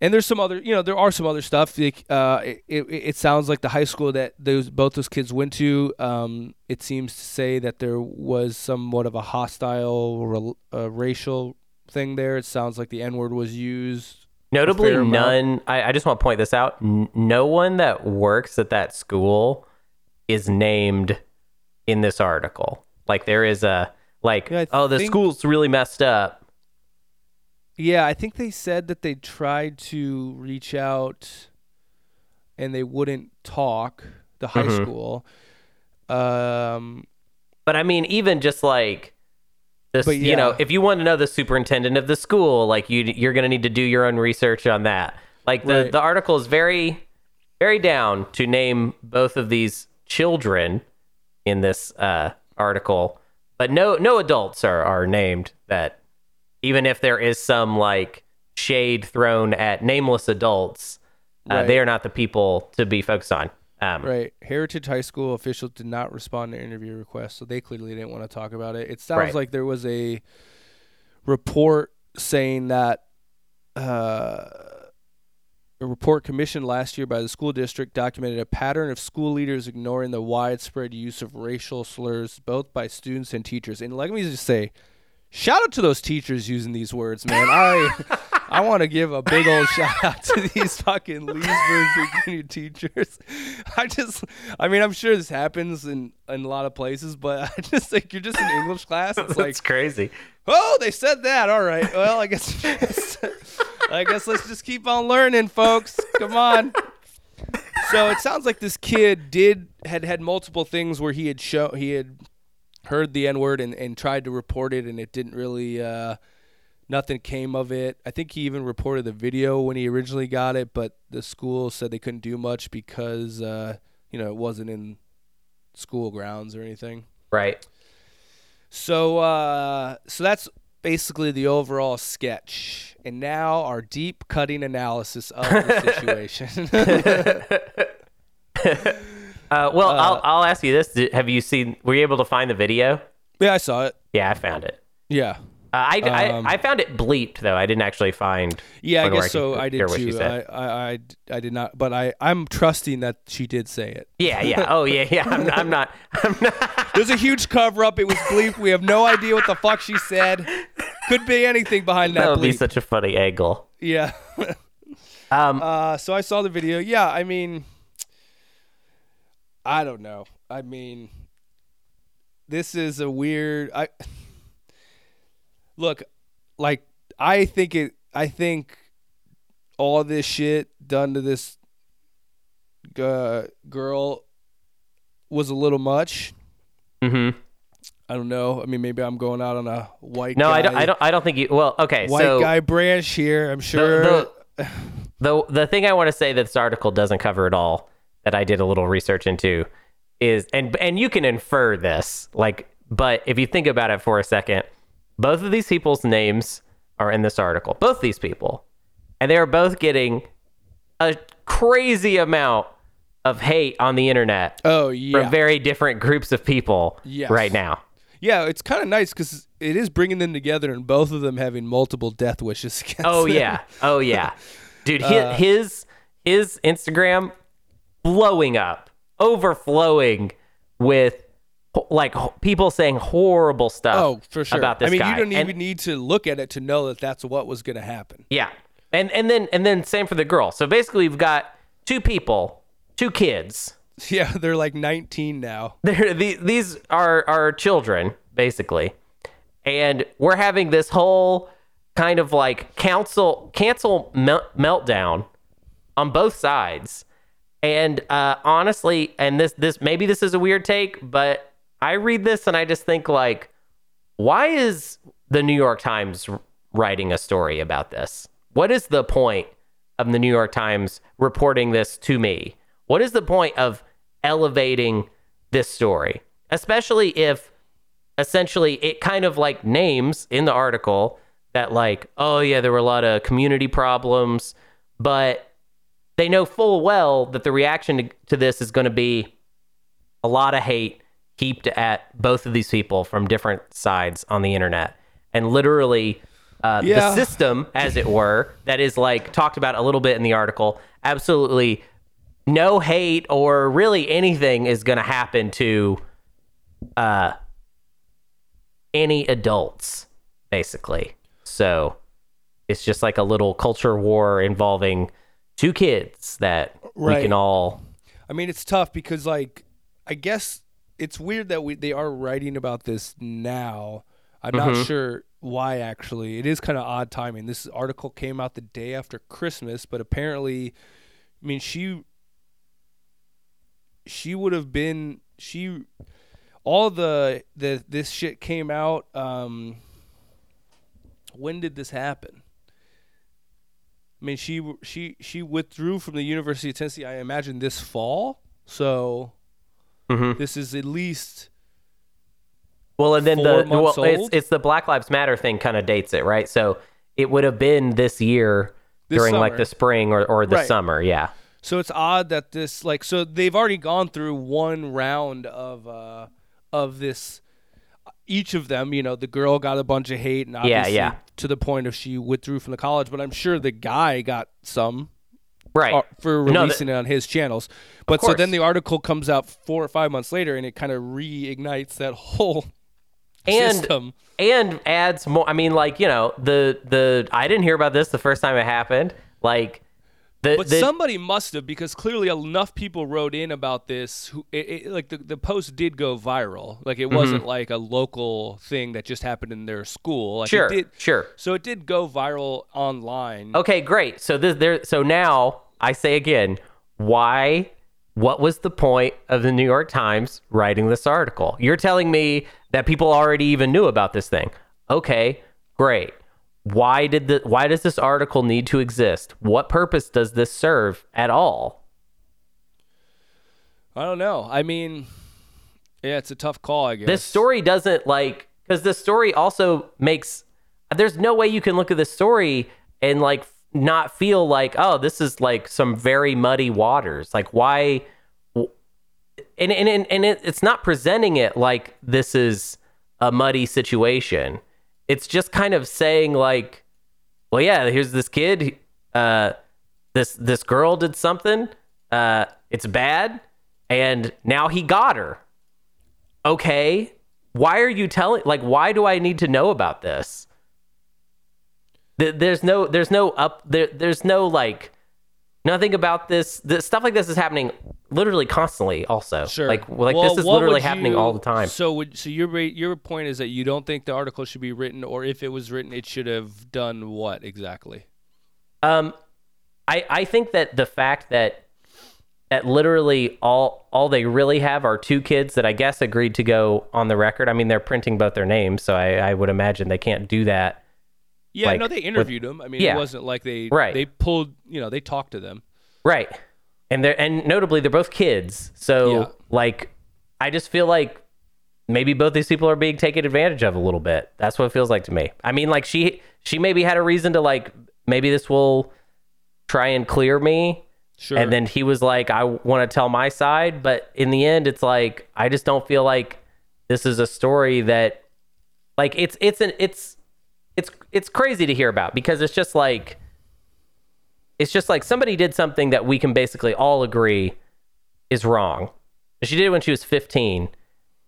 and there's some other, you know, there are some other stuff. Like, uh, it, it, it sounds like the high school that those both those kids went to. Um, it seems to say that there was somewhat of a hostile uh, racial thing there. It sounds like the N word was used. Notably, none. I, I just want to point this out. N- no one that works at that school is named in this article. Like there is a like, Yeah, oh, the think- school's really messed up. Yeah, I think they said that they tried to reach out and they wouldn't talk. The high Mhm. school. Um, But I mean, even just like this, But you know, if you want to know the superintendent of the school, like you, you're going to need to do your own research on that. Like the Right. the article is very, very down to name both of these children in this uh, article, but no no adults are are named. That even if there is some like shade thrown at nameless adults, uh, Right. they are not the people to be focused on. Um, right. Heritage High School officials did not respond to interview requests, so they clearly didn't want to talk about it. It sounds Right. like there was a report saying that uh, a report commissioned last year by the school district documented a pattern of school leaders ignoring the widespread use of racial slurs both by students and teachers. And let me just say, shout out to those teachers using these words, man. I I want to give a big old shout out to these fucking Leesburg Virginia teachers. I just, I mean, I'm sure this happens in in a lot of places, but I just think you're just in English class. It's like, That's crazy. Oh, they said that. All right. Well, I guess, I guess let's just keep on learning, folks. Come on. So it sounds like this kid did had had multiple things where he had show he had heard the N word and, and tried to report it, and it didn't really. Uh, nothing came of it. I think he even reported the video when he originally got it, but the school said they couldn't do much because uh, you know it wasn't in school grounds or anything. Right. So uh, so that's basically the overall sketch, and now our deep cutting analysis of the situation. Uh, well, I'll I'll ask you this: Have you seen? Were you able to find the video? yeah, I saw it. Yeah, I found it. Yeah. Uh, I, Um, I I found it bleeped though. I didn't actually find. Yeah, I guess so. I did hear what she too. I, I, I, I did not, but I, I'm trusting that she did say it. Yeah, yeah. Oh, yeah, yeah. I'm, I'm not. I'm not. There's a huge cover up. It was bleep. We have no idea what the fuck she said. Could be anything behind that, That would be such a funny angle. yeah. Um, Uh, so I saw the video. Yeah, I mean, I don't know. I mean, this is a weird. I look like I think it. I think all this shit done to this uh, girl was a little much. mhm. I don't know. I mean, maybe I'm going out on a white. No, guy, I don't. I don't. I don't think you. Well, okay. White so guy branch here. I'm sure. the, the the thing I want to say that this article doesn't cover at all that I did a little research into is and and you can infer this like but if you think about it for a second both of these people's names are in this article both these people and they are both getting a crazy amount of hate on the internet oh yeah. from very different groups of people Yes. right now Yeah, it's kind of nice because it is bringing them together, and both of them having multiple death wishes against. Oh them. yeah. Oh yeah. Dude, his, Uh, his his Instagram blowing up, overflowing with like people saying horrible stuff. Oh, for sure. About this I mean, guy. you don't And- even need to look at it to know that that's what was going to happen. yeah. And and then and then same for the girl. So basically, we've got two people, two kids. Yeah, they're like 19 now. They're, the, these are our children, basically. And we're having this whole kind of like council cancel mel- meltdown on both sides. And uh, honestly, and this this maybe this is a weird take, but I read this and I just think like, why is the New York Times writing a story about this? What is the point of the New York Times reporting this to me? What is the point of elevating this story? Especially if essentially it kind of like names in the article that like, oh yeah, there were a lot of community problems, but they know full well that the reaction to, this is going to be a lot of hate heaped at both of these people from different sides on the internet. And literally, uh, Yeah. the system, as it were, that is like talked about a little bit in the article, absolutely no hate or really anything is going to happen to uh, any adults, basically. So it's just like a little culture war involving two kids that we can all. I mean, it's tough because, like, I guess it's weird that we they are writing about this now. I'm Mm-hmm. not sure why. Actually, it is kind of odd timing. This article came out the day after Christmas, but apparently, I mean, she she would have been she all the the this shit came out. Um, when did this happen? I mean, she she she withdrew from the University of Tennessee. I imagine this fall. So Mhm. this is at least Well, and then the well, it's it's the Black Lives Matter thing kind of dates it, right? So it would have been this year This during like the spring or, or the Right. summer, yeah. so it's odd that this like so they've already gone through one round of uh of this. Each of them, you know, the girl got a bunch of hate, and Yeah, yeah. to the point of she withdrew from the college. But I'm sure the guy got some Right. uh, for No, releasing it on his channels. But so then the article comes out four or five months later, and it kind of reignites that whole and system. and adds more i mean like you know the the i didn't hear about this the first time it happened like the, But the somebody must have because clearly enough people wrote in about this. Who it, it, like the the post did go viral. Like Mm-hmm. it wasn't like a local thing that just happened in their school. Like sure it did, sure So it did go viral online. okay great so this there so now i say again why what was the point of the new york times writing this article you're telling me that people already even knew about this thing okay great why did the why does this article need to exist what purpose does this serve at all I don't know. I mean, yeah, it's a tough call. I guess this story doesn't like because the story also makes there's no way you can look at this story and like not feel like oh this is like some very muddy waters like why and and and, and it, it's not presenting it like this is a muddy situation it's just kind of saying like well yeah here's this kid uh this this girl did something uh it's bad and now he got her. Okay why are you telling like why do i need to know about this? Th- there's no there's no up there there's no like nothing about this this stuff like this is happening literally constantly also Sure. like like Well, this is literally happening you- all the time So would so your your point is that you don't think the article should be written, or if it was written, it should have done what exactly? Um, I I think that the fact that that literally all all they really have are two kids that I guess agreed to go on the record. I mean, they're printing both their names, so I, I would imagine they can't do that. Yeah, Like, no, they interviewed them. I mean, yeah. it wasn't like they Right. they pulled, you know, they talked to them. Right. And they're and notably they're both kids. So Yeah. like I just feel like maybe both these people are being taken advantage of a little bit. That's what it feels like to me. I mean like she she maybe had a reason to like maybe this will try and clear me. Sure. And then he was like, I want to tell my side. But in the end, it's like, I just don't feel like this is a story that, like, it's, it's an, it's, it's, it's crazy to hear about because it's just like, it's just like somebody did something that we can basically all agree is wrong. She did it when she was 15,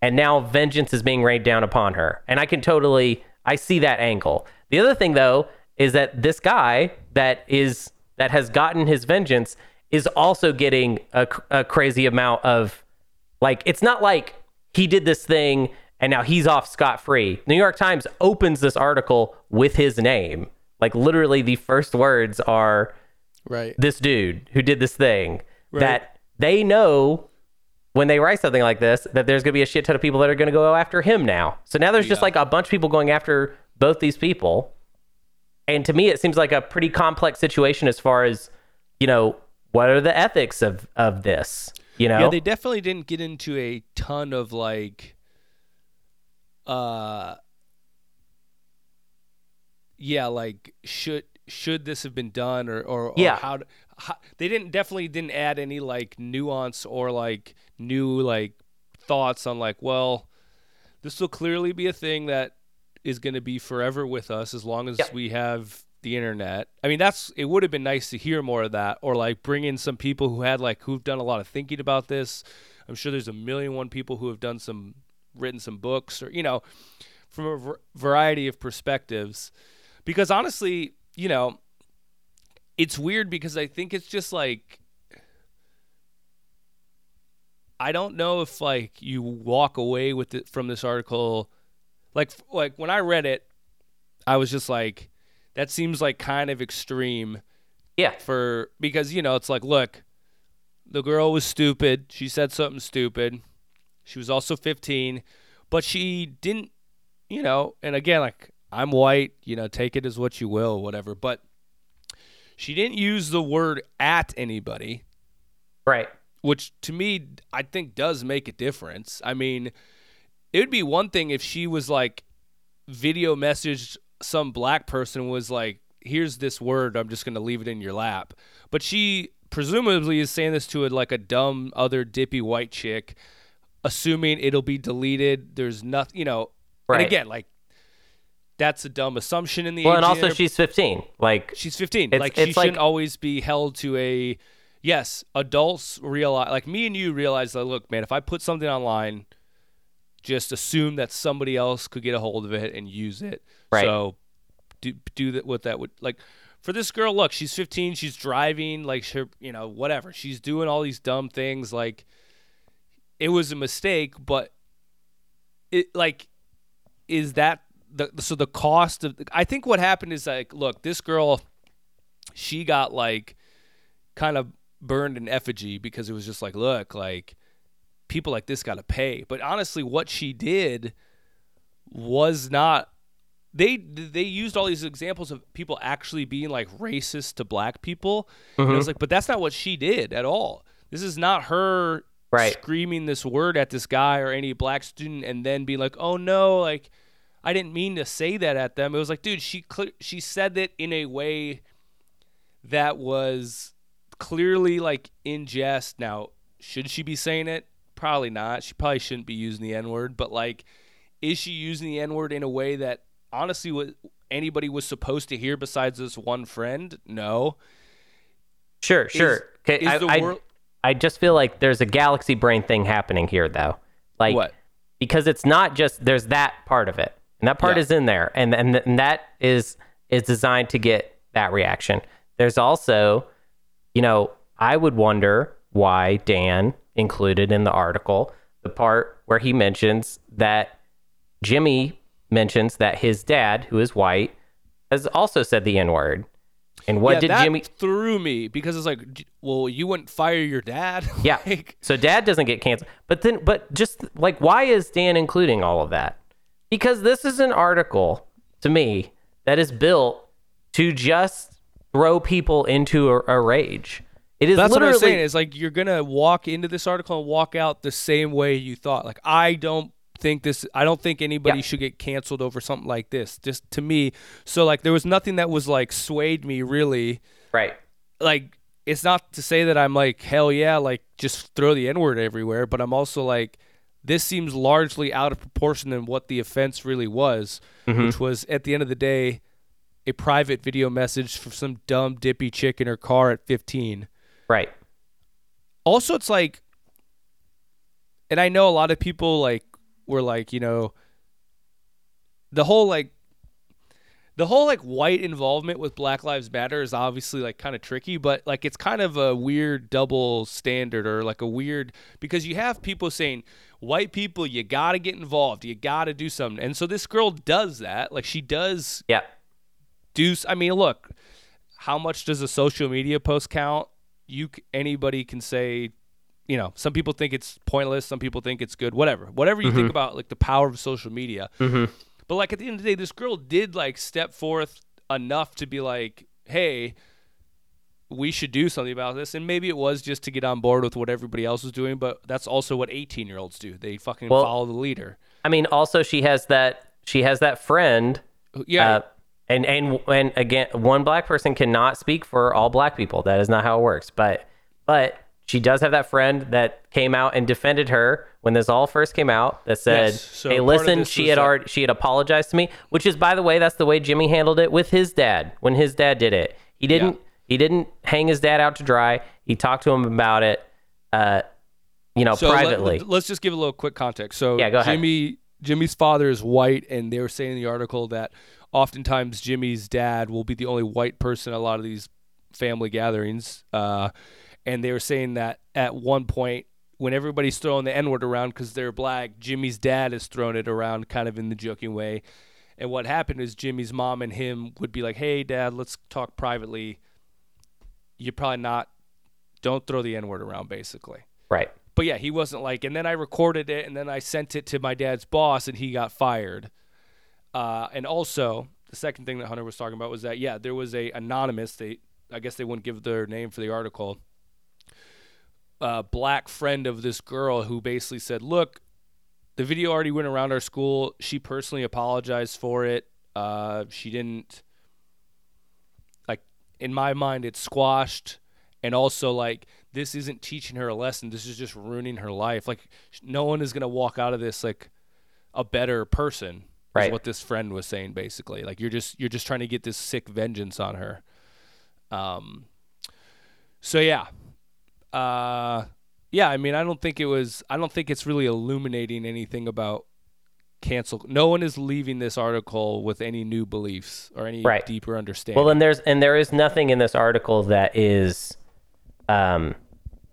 and now vengeance is being rained down upon her. And I can totally, I see that angle. The other thing, though, is that this guy that is that has gotten his vengeance is also getting a, a crazy amount of like. It's not like he did this thing and now he's off scot free. New York Times opens this article with his name. Like literally, the first words are right. this dude who did this thing that they know when they write something like this that there's going to be a shit ton of people that are going to go after him now. So now there's just like a bunch of people going after both these people. And to me it seems like a pretty complex situation as far as, you know, what are the ethics of of this, you know? Yeah, they definitely didn't get into a ton of like uh yeah, like should should this have been done or or, or Yeah. how, how they didn't definitely didn't add any like nuance or like new like thoughts on like well this will clearly be a thing that is going to be forever with us as long as Yeah. we have the internet. I mean, that's it would have been nice to hear more of that, or like bring in some people who had like who've done a lot of thinking about this. I'm sure there's a million one people who have done some written some books, or you know, from a v- variety of perspectives. Because honestly, you know, it's weird because I think it's just like I don't know if like you walk away with it from this article like like when I read it I was just like that seems like kind of extreme yeah. for because you know it's like look the girl was stupid she said something stupid she was also 15 but she didn't you know and again like i'm white you know take it as what you will whatever but she didn't use the word at anybody Right. which to me I think does make a difference. I mean, it would be one thing if she was like video messaged some black person was like, "Here's this word, I'm just going to leave it in your lap." But she presumably is saying this to a, like a dumb other dippy white chick assuming it'll be deleted. There's nothing, you know. Right. And again, like that's a dumb assumption in the age. Well, and also inter- she's 15. Like, she's 15 It's- like she like- shouldn't always be held to a yes adults realize like me and you realize that look man if i put something online just assume that somebody else could get a hold of it and use it Right. so do do that what that would like for this girl look she's 15 she's driving like she you know whatever she's doing all these dumb things like it was a mistake but it like is that the so the cost of I think what happened is like look this girl she got like kind of burned in effigy because it was just like look like people like this got to pay. But honestly what she did was not they they used all these examples of people actually being like racist to black people. And Mm-hmm. it was like but that's not what she did at all. This is not her Right. screaming this word at this guy or any black student and then be like oh no like I didn't mean to say that at them. It was like, dude, she cle she said it in a way that was clearly like in jest. Now, should she be saying it? Probably not. She probably shouldn't be using the N word. But like, is she using the N word in a way that honestly what anybody was supposed to hear besides this one friend? No. sure, sure. Okay, is I, the I, world- I just feel like there's a galaxy brain thing happening here, though. Like, What? Because it's not just there's that part of it, and that part Yeah. is in there, and and, and that is is designed to get that reaction. There's also, you know, I would wonder why Dan included in the article the part where he mentions that Jimmy mentions that his dad, who is white, has also said the N word. And what yeah, did that Jimmy? threw me because it's like, well, you wouldn't fire your dad. Yeah. Like, so dad doesn't get canceled. But then, but just like, why is Dan including all of that? Because this is an article to me that is built to just throw people into a, a rage. It is That's what I'm saying. Is like you're gonna walk into this article and walk out the same way you thought. Like I don't think this. I don't think anybody Yeah. should get canceled over something like this. Just to me. So like there was nothing that was like swayed me really. right. Like it's not to say that I'm like hell yeah, like just throw the n word everywhere. But I'm also like this seems largely out of proportion than what the offense really was, Mm-hmm. which was at the end of the day a private video message from some dumb dippy chick in her car at 15 Right. also it's like and i know a lot of people like were like you know the whole like the whole like white involvement with black lives matter is obviously like kind of tricky but like it's kind of a weird double standard or like a weird because you have people saying white people you gotta get involved you gotta do something and so this girl does that like she does Yeah. do I mean, look, how much does a social media post count? You anybody can say, you know, some people think it's pointless, some people think it's good, whatever. Whatever you think about like the power of social media. But like at the end of the day, this girl did like step forth enough to be like, hey, we should do something about this. And maybe it was just to get on board with what everybody else was doing, but that's also what 18 year olds do. They fucking Well- follow the leader. I mean, also she has that she has that friend. Yeah. Uh, and and and again, one black person cannot speak for all black people. That is not how it works. But but she does have that friend that came out and defended her when this all first came out. That said, Yes, so "Hey, listen, she had already she had apologized to me." Which is, by the way, that's the way Jimmy handled it with his dad when his dad did it. He didn't he didn't hang his dad out to dry. He talked to him about it. Uh, you know, So privately. Let, us just give a little quick context. So Yeah, go ahead. Jimmy Jimmy's father is white, and they were saying in the article that oftentimes Jimmy's dad will be the only white person at a lot of these family gatherings. Uh, and they were saying that at one point, when everybody's throwing the N word around because they're black, Jimmy's dad is throwing it around kind of in the joking way. And what happened is Jimmy's mom and him would be like, "Hey, dad, let's talk privately. You're probably not. Don't throw the N word around, basically." right. But yeah, he wasn't like, and then I recorded it, and then I sent it to my dad's boss, and he got fired. Uh, and also, the second thing that Hunter was talking about was that yeah, there was a anonymous. They, I guess they wouldn't give their name for the article. Uh, black friend of this girl who basically said, "Look, the video already went around our school. She personally apologized for it. Uh, she didn't like in my mind it's squashed and also like this isn't teaching her a lesson this is just ruining her life like no one is going to walk out of this like a better person Right. what this friend was saying basically. Like you're just you're just trying to get this sick vengeance on her. Um so yeah. Uh yeah, I mean I don't think it was I don't think it's really illuminating anything about cancel no one is leaving this article with any new beliefs or any Right. deeper understanding. Well, and there's and there is nothing in this article that is um,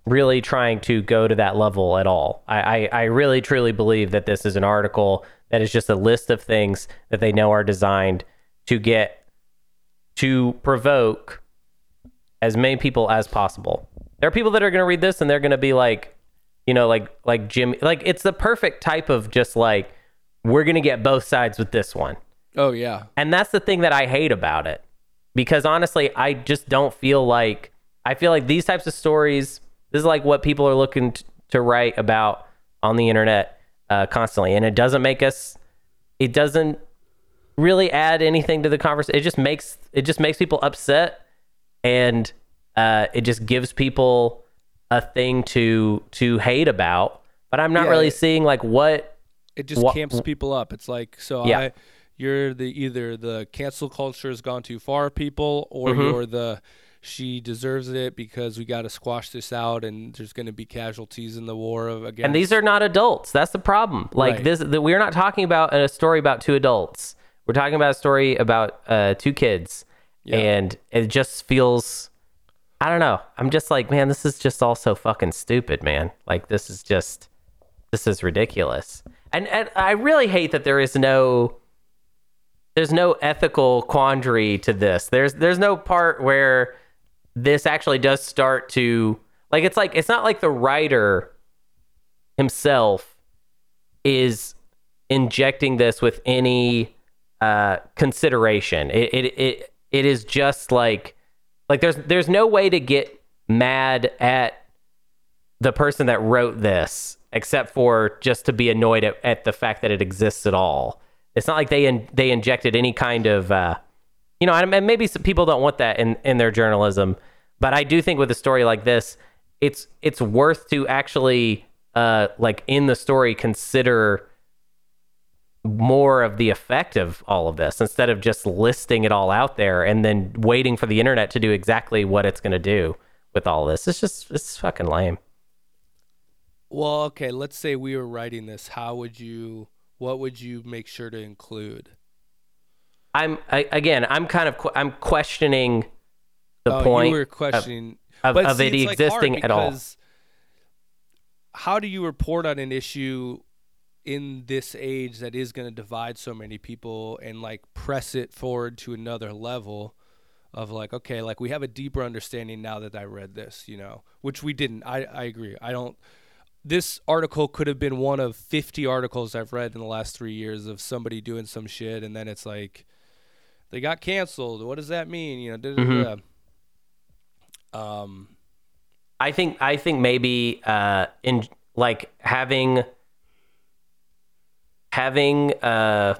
really trying to go to that level at all. I, I, I really truly believe that this is an article that is just a list of things that they know are designed to get to provoke as many people as possible. There are people that are going to read this and they're going to be like, you know, like like Jimmy, like it's the perfect type of just like we're going to get both sides with this one. oh yeah. And that's the thing that I hate about it. Because honestly, I just don't feel like I feel like these types of stories, this is like what people are looking t- to write about on the internet uh, constantly. And it doesn't make us, it doesn't really add anything to the conversation. It just makes, it just makes people upset and uh, it just gives people a thing to, to hate about. But I'm not Yeah, really it- seeing like what, it just camps people up. It's like so Yeah. I you're the either the cancel culture has gone too far people or Mm-hmm. you're the she deserves it because we got to squash this out and there's going to be casualties in the war of against And these are not adults. That's the problem. Like Right. this, the, we're not talking about a story about two adults. We're talking about a story about uh, two kids, and it just feels. I don't know. I'm just like, man, this is just all so fucking stupid, man. Like this is just, this is ridiculous. And and I really hate that there is no. There's no ethical quandary to this. There's there's no part where this actually does start to like it's like it's not like the writer himself is injecting this with any uh, consideration. It, it it it is just like like there's there's no way to get mad at the person that wrote this except for just to be annoyed at, at the fact that it exists at all. It's not like they in, they injected any kind of uh, you know, and maybe some people don't want that in, in their journalism, but I do think with a story like this, it's it's worth to actually uh, like in the story consider more of the effect of all of this instead of just listing it all out there and then waiting for the internet to do exactly what it's going to do with all this. It's just it's fucking lame. Well, okay, let's say we were writing this, how would you what would you make sure to include? I'm I, again, I'm kind of I'm questioning the oh, point you were of- questioning of, of see, it it's, like, existing at all. How do you report on an issue in this age that is going to divide so many people and like press it forward to another level of like okay like we have a deeper understanding now that I read this you know which we didn't I I agree I don't this article could have been one of 50 articles I've read in the last 3 years of somebody doing some shit and then it's like they got canceled what does that mean you know da, da, Mm-hmm. da. um I think I think maybe uh in like having having uh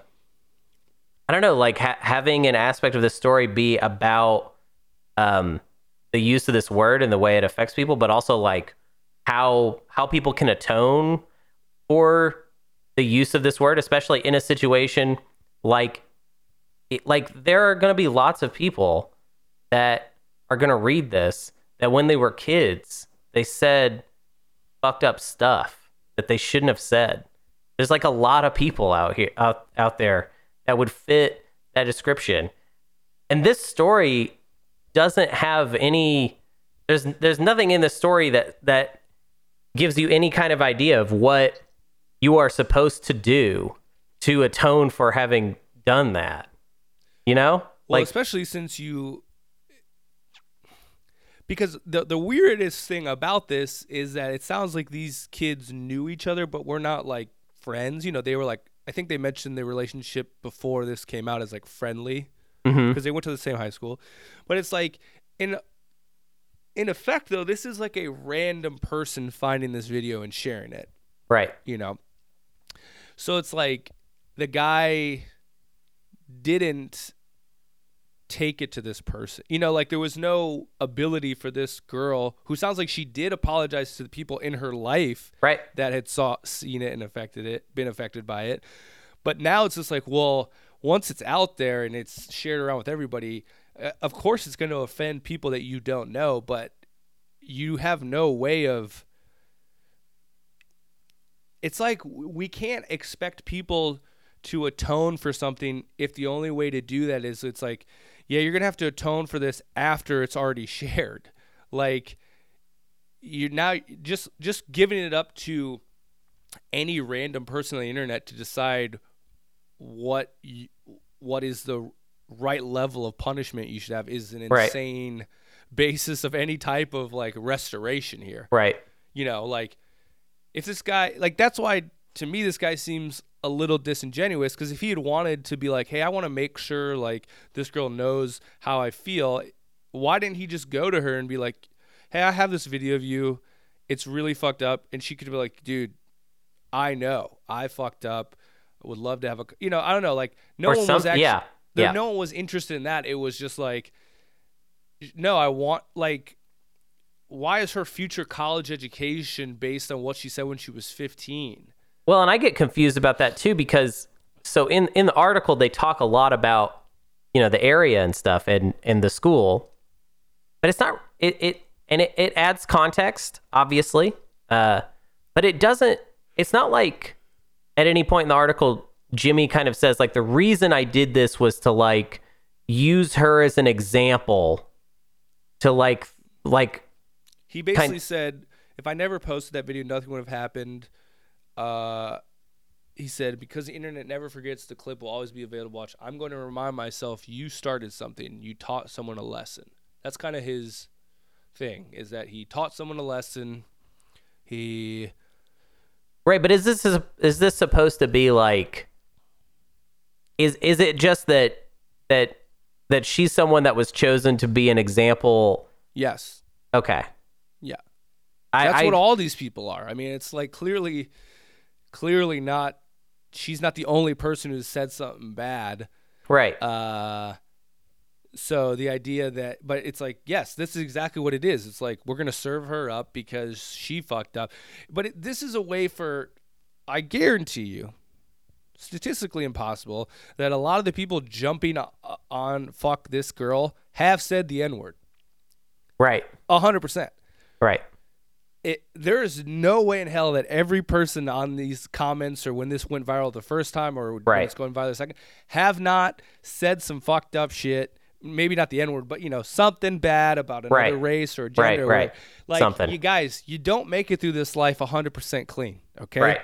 I don't know like ha- having an aspect of the story be about um the use of this word and the way it affects people but also like how how people can atone for the use of this word especially in a situation like it, like there are going to be lots of people that are going to read this that when they were kids they said fucked up stuff that they shouldn't have said there's like a lot of people out here out, out there that would fit that description. And this story doesn't have any there's there's nothing in this story that that gives you any kind of idea of what you are supposed to do to atone for having done that you know? Well, like especially since you because the the weirdest thing about this is that it sounds like these kids knew each other but were not like friends. You know, they were like I think they mentioned their relationship before this came out as like friendly mm-hmm. because they went to the same high school. But it's like in in effect though, this is like a random person finding this video and sharing it right you know. So it's like the guy didn't take it to this person. You know, like there was no ability for this girl who sounds like she did apologize to the people in her life right that had saw seen it and affected it, been affected by it. But now it's just like, well, once it's out there and it's shared around with everybody, uh, of course it's going to offend people that you don't know, but you have no way of it's like we can't expect people to atone for something if the only way to do that is it's like yeah you're gonna have to atone for this after it's already shared like you're now just just giving it up to any random person on the internet to decide what you, what is the right level of punishment you should have is an Right. insane basis of any type of like restoration here Right. you know like if this guy like that's why to me this guy seems a little disingenuous because if he had wanted to be like hey i want to make sure like this girl knows how i feel why didn't he just go to her and be like hey i have this video of you. It's really fucked up and she could be like dude i know. I fucked up. I would love to have a you know i don't know like no Or one some- was actually yeah, there, yeah. no one was interested in that. It was just like no i want like why is her future college education based on what she said when she was 15 Well, and I get confused about that too because so in in the article they talk a lot about you know the area and stuff and and the school, but it's not it it and it, it adds context obviously, uh, but it doesn't. It's not like at any point in the article Jimmy kind of says like the reason I did this was to like use her as an example to like like he basically said if i never posted that video nothing would have happened uh he said because the internet never forgets the clip will always be available to watch i'm going to remind myself you started something you taught someone a lesson that's kind of his thing is that he taught someone a lesson he Right, but is this is, is this supposed to be like is is it just that that that she's someone that was chosen to be an example? yes Okay. yeah I, That's I, what all these people are. I mean, it's like clearly, clearly not. She's not the only person who's said something bad. right. Uh, so the idea that, but it's like, yes, this is exactly what it is. It's like we're gonna serve her up because she fucked up. But it, this is a way for, I guarantee you, statistically impossible that a lot of the people jumping on fuck this girl have said the n word. right. A hundred percent. Right. It, there is no way in hell that every person on these comments or when this went viral the first time or when Right. it's going viral the second have not said some fucked up shit. Maybe not the N word, but you know something bad about another Right. race or gender. Right, right. Like Something. you guys, you don't make it through this life hundred percent clean. Okay. Right.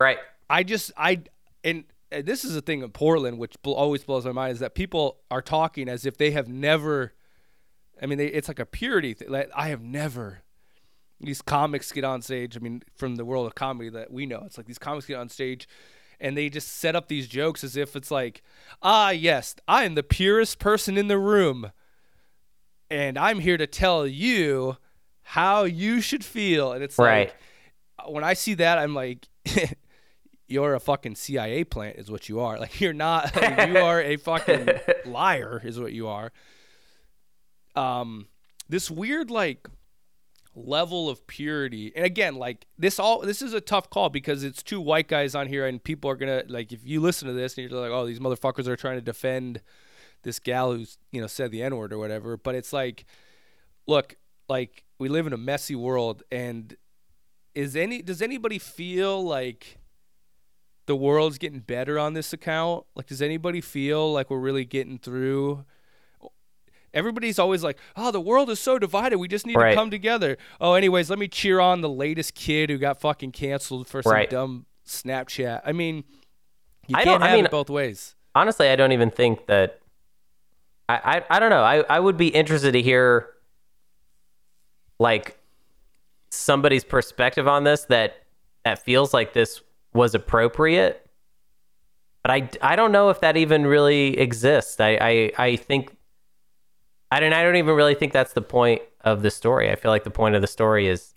Right. I just I and, and this is a thing in Portland which bl- always blows my mind is that people are talking as if they have never. I mean, they, it's like a purity thing. Like I have never. These comics get on stage. I mean, from the world of comedy that we know, it's like these comics get on stage, and they just set up these jokes as if it's like, ah, yes, I am the purest person in the room, and I'm here to tell you how you should feel. And it's Right. like when I see that, I'm like, you're a fucking CIA plant, is what you are. Like you're not. you are a fucking liar, is what you are. Um, this weird like level of purity, and again, like this all this is a tough call because it's two white guys on here, and people are gonna like if you listen to this and you're like, oh, these motherfuckers are trying to defend this gal who's you know said the n word or whatever. But it's like, look, like we live in a messy world, and is any does anybody feel like the world's getting better on this account? Like, does anybody feel like we're really getting through? Everybody's always like, "Oh, the world is so divided. We just need Right. to come together." Oh, anyways, let me cheer on the latest kid who got fucking canceled for some Right. dumb Snapchat. I mean, you I can't don't- I have mean- it both ways. honestly, I don't even think that. I, I, I don't know. I, I would be interested to hear, like, somebody's perspective on this that that feels like this was appropriate. But I, I don't know if that even really exists. I, I, I think. I don't. I don't even really think that's the point of the story. I feel like the point of the story is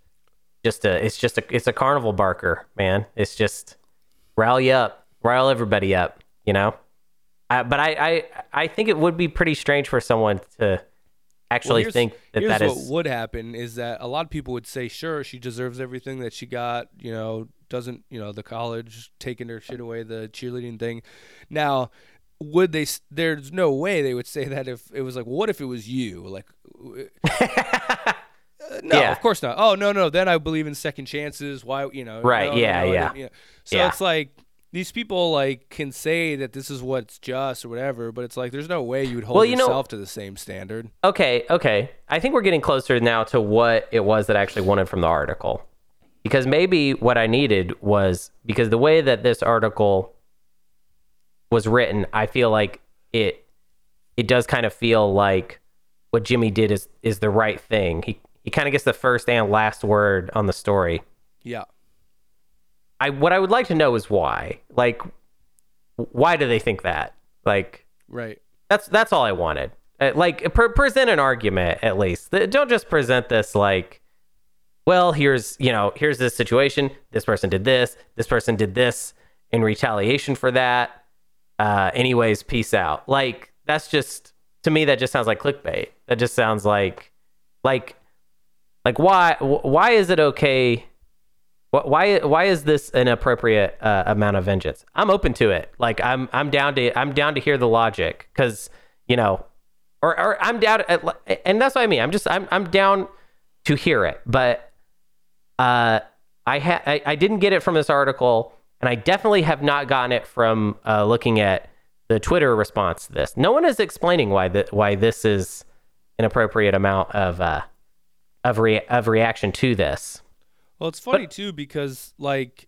just a. It's just a. It's a carnival barker, man. It's just rally up, rile everybody up. You know. I, but I, I I think it would be pretty strange for someone to actually here's- think that that is. here's that what is would happen is that a lot of people would say, sure, she deserves everything that she got, you know, doesn't you know the college taking her shit away the cheerleading thing. Now, would they? There's no way they would say that if it was like, what if it was you? Like, uh, no, Yeah. of course not. Oh no, no. Then I believe in second chances. Why, you know? Right, no, yeah, no, yeah. you know. So Yeah. it's like these people like can say that this is what's just or whatever, but it's like there's no way you would hold Well, you know- yourself to the same standard. Okay, okay. I think we're getting closer now to what it was that I actually wanted from the article. Because maybe what I needed was because the way that this article was written, I feel like it it does kind of feel like what Jimmy did is is the right thing. He he kind of gets the first and last word on the story. Yeah. I what I would like to know is why. Like why do they think that? Like Right. that's that's all I wanted. Uh, like pre- present an argument at least. Don't just present this like, well, here's you know here's this situation. This person did this. This person did this in retaliation for that. Uh, anyways, peace out. Like that's just to me that just sounds like clickbait. That just sounds like like like why why is it okay? Why why is this an appropriate uh, amount of vengeance? I'm open to it. Like I'm I'm down to I'm down to hear the logic because you know, or or I'm down at, and that's what I mean. I'm just I'm I'm down to hear it, but uh, I ha- I, I didn't get it from this article, and I definitely have not gotten it from uh, looking at the Twitter response to this. No one is explaining why that why this is an appropriate amount of uh of re- of reaction to this. Well, it's funny too because like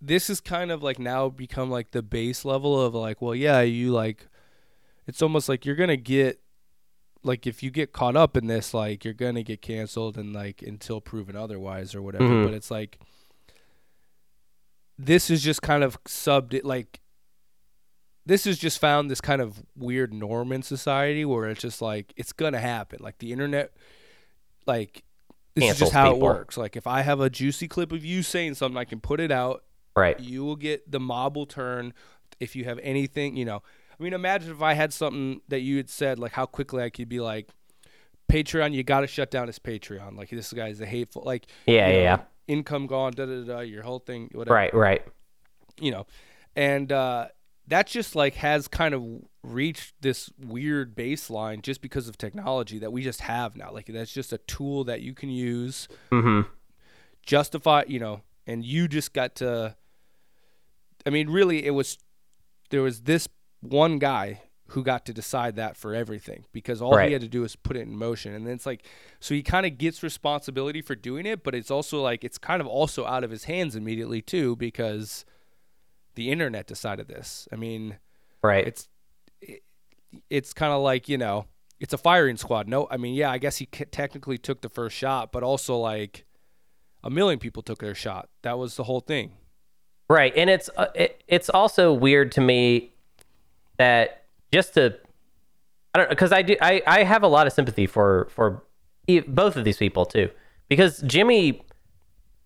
this is kind of like now become like the base level of like, well, yeah, you like it's almost like you're gonna get like if you get caught up in this, like you're gonna get canceled and like until proven otherwise or whatever. Mhm. But it's like this is just kind of subbed like this has just found this kind of weird norm in society where it's just like it's gonna happen. Like the internet like this is just how people. it works. Like if I have a juicy clip of you saying something, I can put it out. Right. You will get the mob will turn. If you have anything, you know. I mean, imagine if I had something that you had said, like how quickly I could be like, Patreon, you got to shut down his Patreon. Like this guy's a hateful, like Yeah, you know, yeah. Income gone, da da da, your whole thing, whatever Right, right. you know and uh that just like has kind of reached this weird baseline just because of technology that we just have now like that's just a tool that you can use Mhm. justify you know and you just got to i mean really it was there was this one guy who got to decide that for everything because all Right. he had to do was put it in motion. And then it's like so he kind of gets responsibility for doing it but it's also like it's kind of also out of his hands immediately too because the internet decided this. I mean Right. it's it, it's kind of like you know it's a firing squad. No i mean yeah i guess he technically took the first shot but also like a million people took their shot. That was the whole thing. Right, and it's uh, it, it's also weird to me that just to I don't because I do I I have a lot of sympathy for for both of these people too because Jimmy,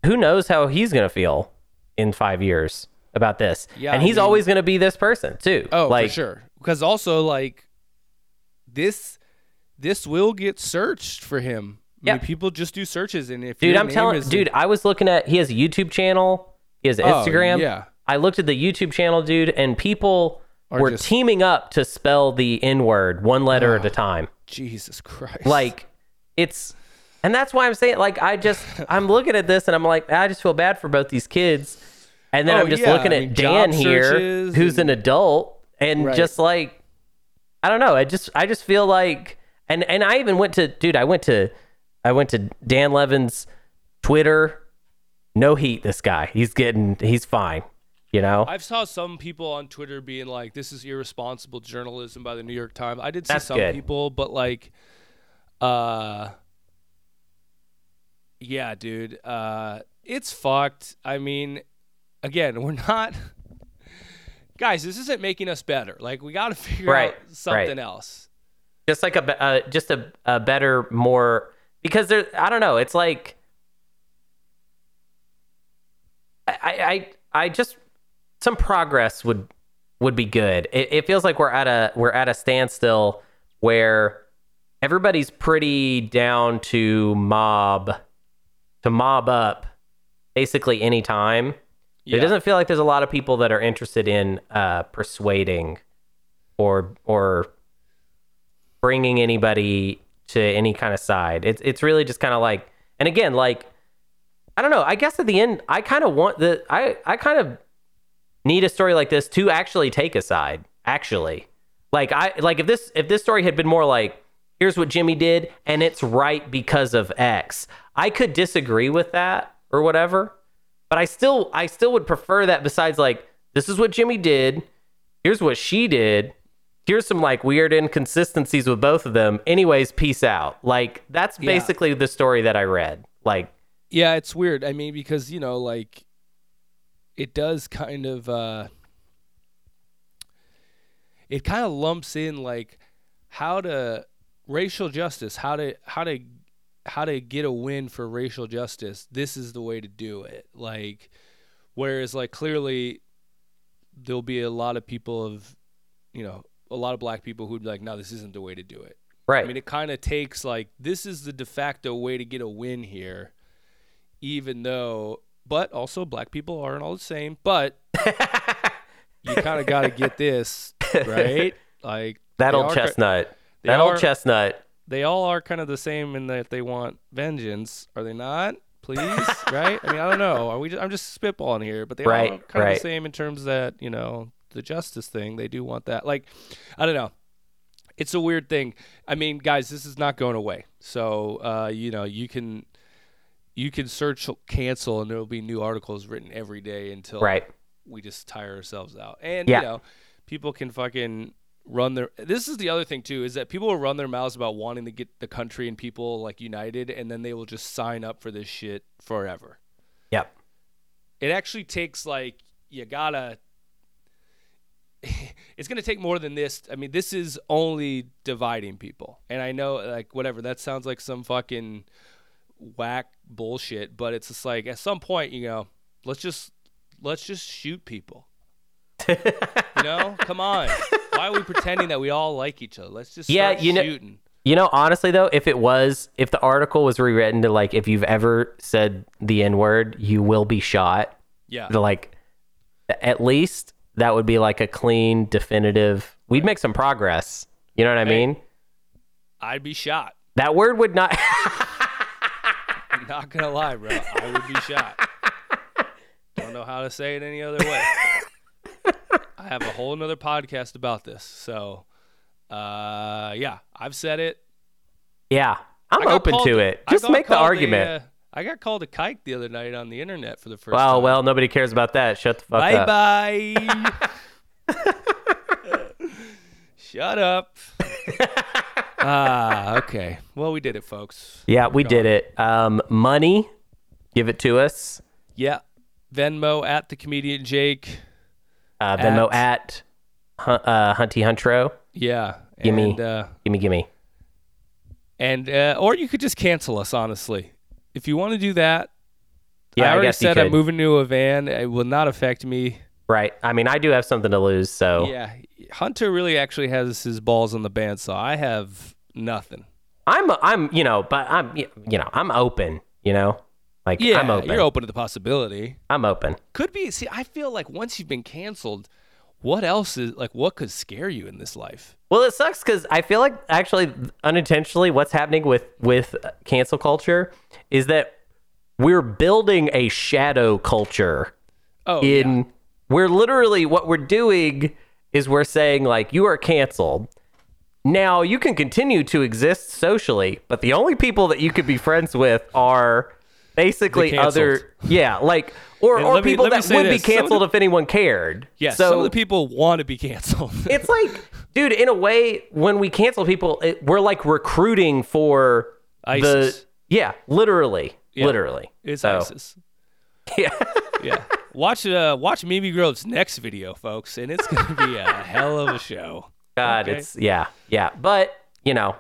who knows how he's gonna feel in five years about this, Yeah, and I he's mean- always gonna be this person too. oh like, for sure because also like this this will get searched for him I mean, Yeah. people just do searches and if dude, I'm telling is- dude, I was looking at he has a YouTube channel, he has Oh, Instagram. yeah. I looked at the YouTube channel, dude, and people Were just- teaming up to spell the N word one letter at a ah, time. jesus christ Like it's and that's why I'm saying like I just I'm looking at this and I'm like I just feel bad for both these kids. And then Oh, I'm just yeah, looking I at mean, Dan here who's and- an adult and Right. just like I don't know, I just I just feel like and and I even went to dude, I went to I went to Dan Levin's Twitter. No heat this guy. He's getting he's fine, you know? I've saw some people on Twitter being like, "This is irresponsible journalism by the New York Times." I did see That's some good. people, but like, uh, yeah, dude, uh, it's fucked. I mean, again, we're not, guys. This isn't making us better. Like, we got to figure Right, out something right. else. just like a uh, just a, a better more because there i don't know it's like I, I i just some progress would would be good it, it feels like we're at a we're at a standstill where everybody's pretty down to mob to mob up basically any time. Yeah. It doesn't feel like there's a lot of people that are interested in uh, persuading or or bringing anybody to any kind of side. It's it's really just kind of like, and again, like I don't know. I guess at the end, I kind of want the I I kind of need a story like this to actually take a side. Actually, like I like if this if this story had been more like here's what Jimmy did and it's right because of X, I could disagree with that or whatever. But I still I still would prefer that. Besides, like this is what Jimmy did. Here's what she did. Here's some like weird inconsistencies with both of them. Anyways, peace out. Like that's Yeah. basically the story that I read. Like Yeah, it's weird. I mean, because you know, like, it does kind of, uh it kind of lumps in like how to racial justice, how to how to how to get a win for racial justice. This is the way to do it. Like, whereas like clearly there'll be a lot of people of, you know, a lot of black people who'd be like, no, this isn't the way to do it. right. I mean, it kind of takes like this is the de facto way to get a win here, even though, but also black people aren't all the same. But you kind of got to get this right, like that old are- chestnut. That are- old chestnut. They all are kind of the same in that they want vengeance, are they not? Please, right? I mean, I don't know. Are we? Just, I'm just spitballing here, but they Right, all kind of the same in terms that you know the justice thing. They do want that. Like, I don't know. It's a weird thing. I mean, guys, this is not going away. So, uh, you know, you can you can search cancel, and there will be new articles written every day until Right. we just tire ourselves out. And Yeah. you know, people can fucking run their this is the other thing too is that people will run their mouths about wanting to get the country and people like united and then they will just sign up for this shit forever. Yep. It actually takes like you got to it's going to take more than this. I mean, this is only dividing people. And I know like whatever, that sounds like some fucking whack bullshit, but it's just like at some point, you know, let's just let's just shoot people. you know, come on. Why are we pretending that we all like each other? Let's just Yeah, you know- You know, honestly though, if it was, if the article was rewritten to like, if you've ever said the N word, you will be shot. Yeah, To like, at least that would be like a clean, definitive. We'd make some progress. You know what I mean? I'd be shot. That word would not. I'm not gonna lie, bro. I would be shot. Don't know how to say it any other way. I have a whole nother podcast about this. So, uh, yeah, I've said it. yeah, I'm open to it. I Just make the called a, argument. uh, I got called a kike the other night on the internet for the first well, time. well, nobody cares about that. Shut the fuck bye up. Bye bye. Shut up. ah, okay. Well, we did it, folks. Yeah, we did it. Um, money, give it to us. Yeah. Venmo at the comedian Jake. Uh, Venmo at, Hun- uh, Hunty Huntro. Yeah. Gimme. And, uh, Gimme, gimme. and uh, or you could just cancel us, honestly. If you want to do that, Yeah, I I, already guess said I'm moving to a van. It will not affect me. Right. I mean, I do have something to lose, so Yeah. Hunter really actually has his balls on the band, so I have nothing. I'm, I'm, you know, but I'm, you know, I'm open. You know, like Yeah, I'm open. you're open to the possibility. I'm open. Could be. See, I feel like once you've been canceled, what else is like? What could scare you in this life? Well, it sucks because I feel like actually unintentionally, what's happening with with cancel culture is that we're building a shadow culture. Oh, in yeah. we're literally what we're doing is we're saying like you are canceled. Now you can continue to exist socially, but the only people that you could be friends with are basically other yeah, like or, And or me- people that would be this. Of canceled the- if anyone cared. Yeah, so some of the people want to be canceled. it's like, dude, in a way, when we cancel people, it, we're like recruiting for ISIS. the yeah, literally, Yeah. literally. it's So, ISIS. Yeah. Yeah. Watch uh watch Mimi Groves' next video, folks, and it's gonna be a hell of a show. God, Okay. it's yeah, yeah. But you know,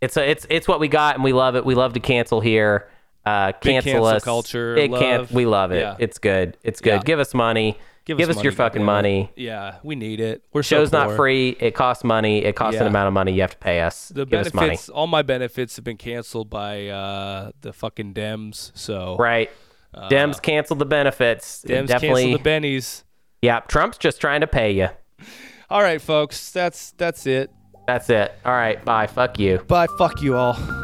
it's a, it's it's what we got, and we love it. We love to cancel here. Uh, cancel cancel us. culture, It can't. We love it. Yeah. It's good. It's good. Yeah. Give us money. Give, Give us, us your fucking money. Yeah, we need it. We're so Show's not free. It costs money. It costs an amount of money you have to pay us. The Give us money. benefits, all my benefits have been canceled by uh, the fucking Dems. So Right. Dems canceled the benefits. Dems Definitely. cancel the bennies. yeah, Trump's just trying to pay you. All right, folks. That's that's it. That's it. All right. Bye. Fuck you. Bye. Fuck you all.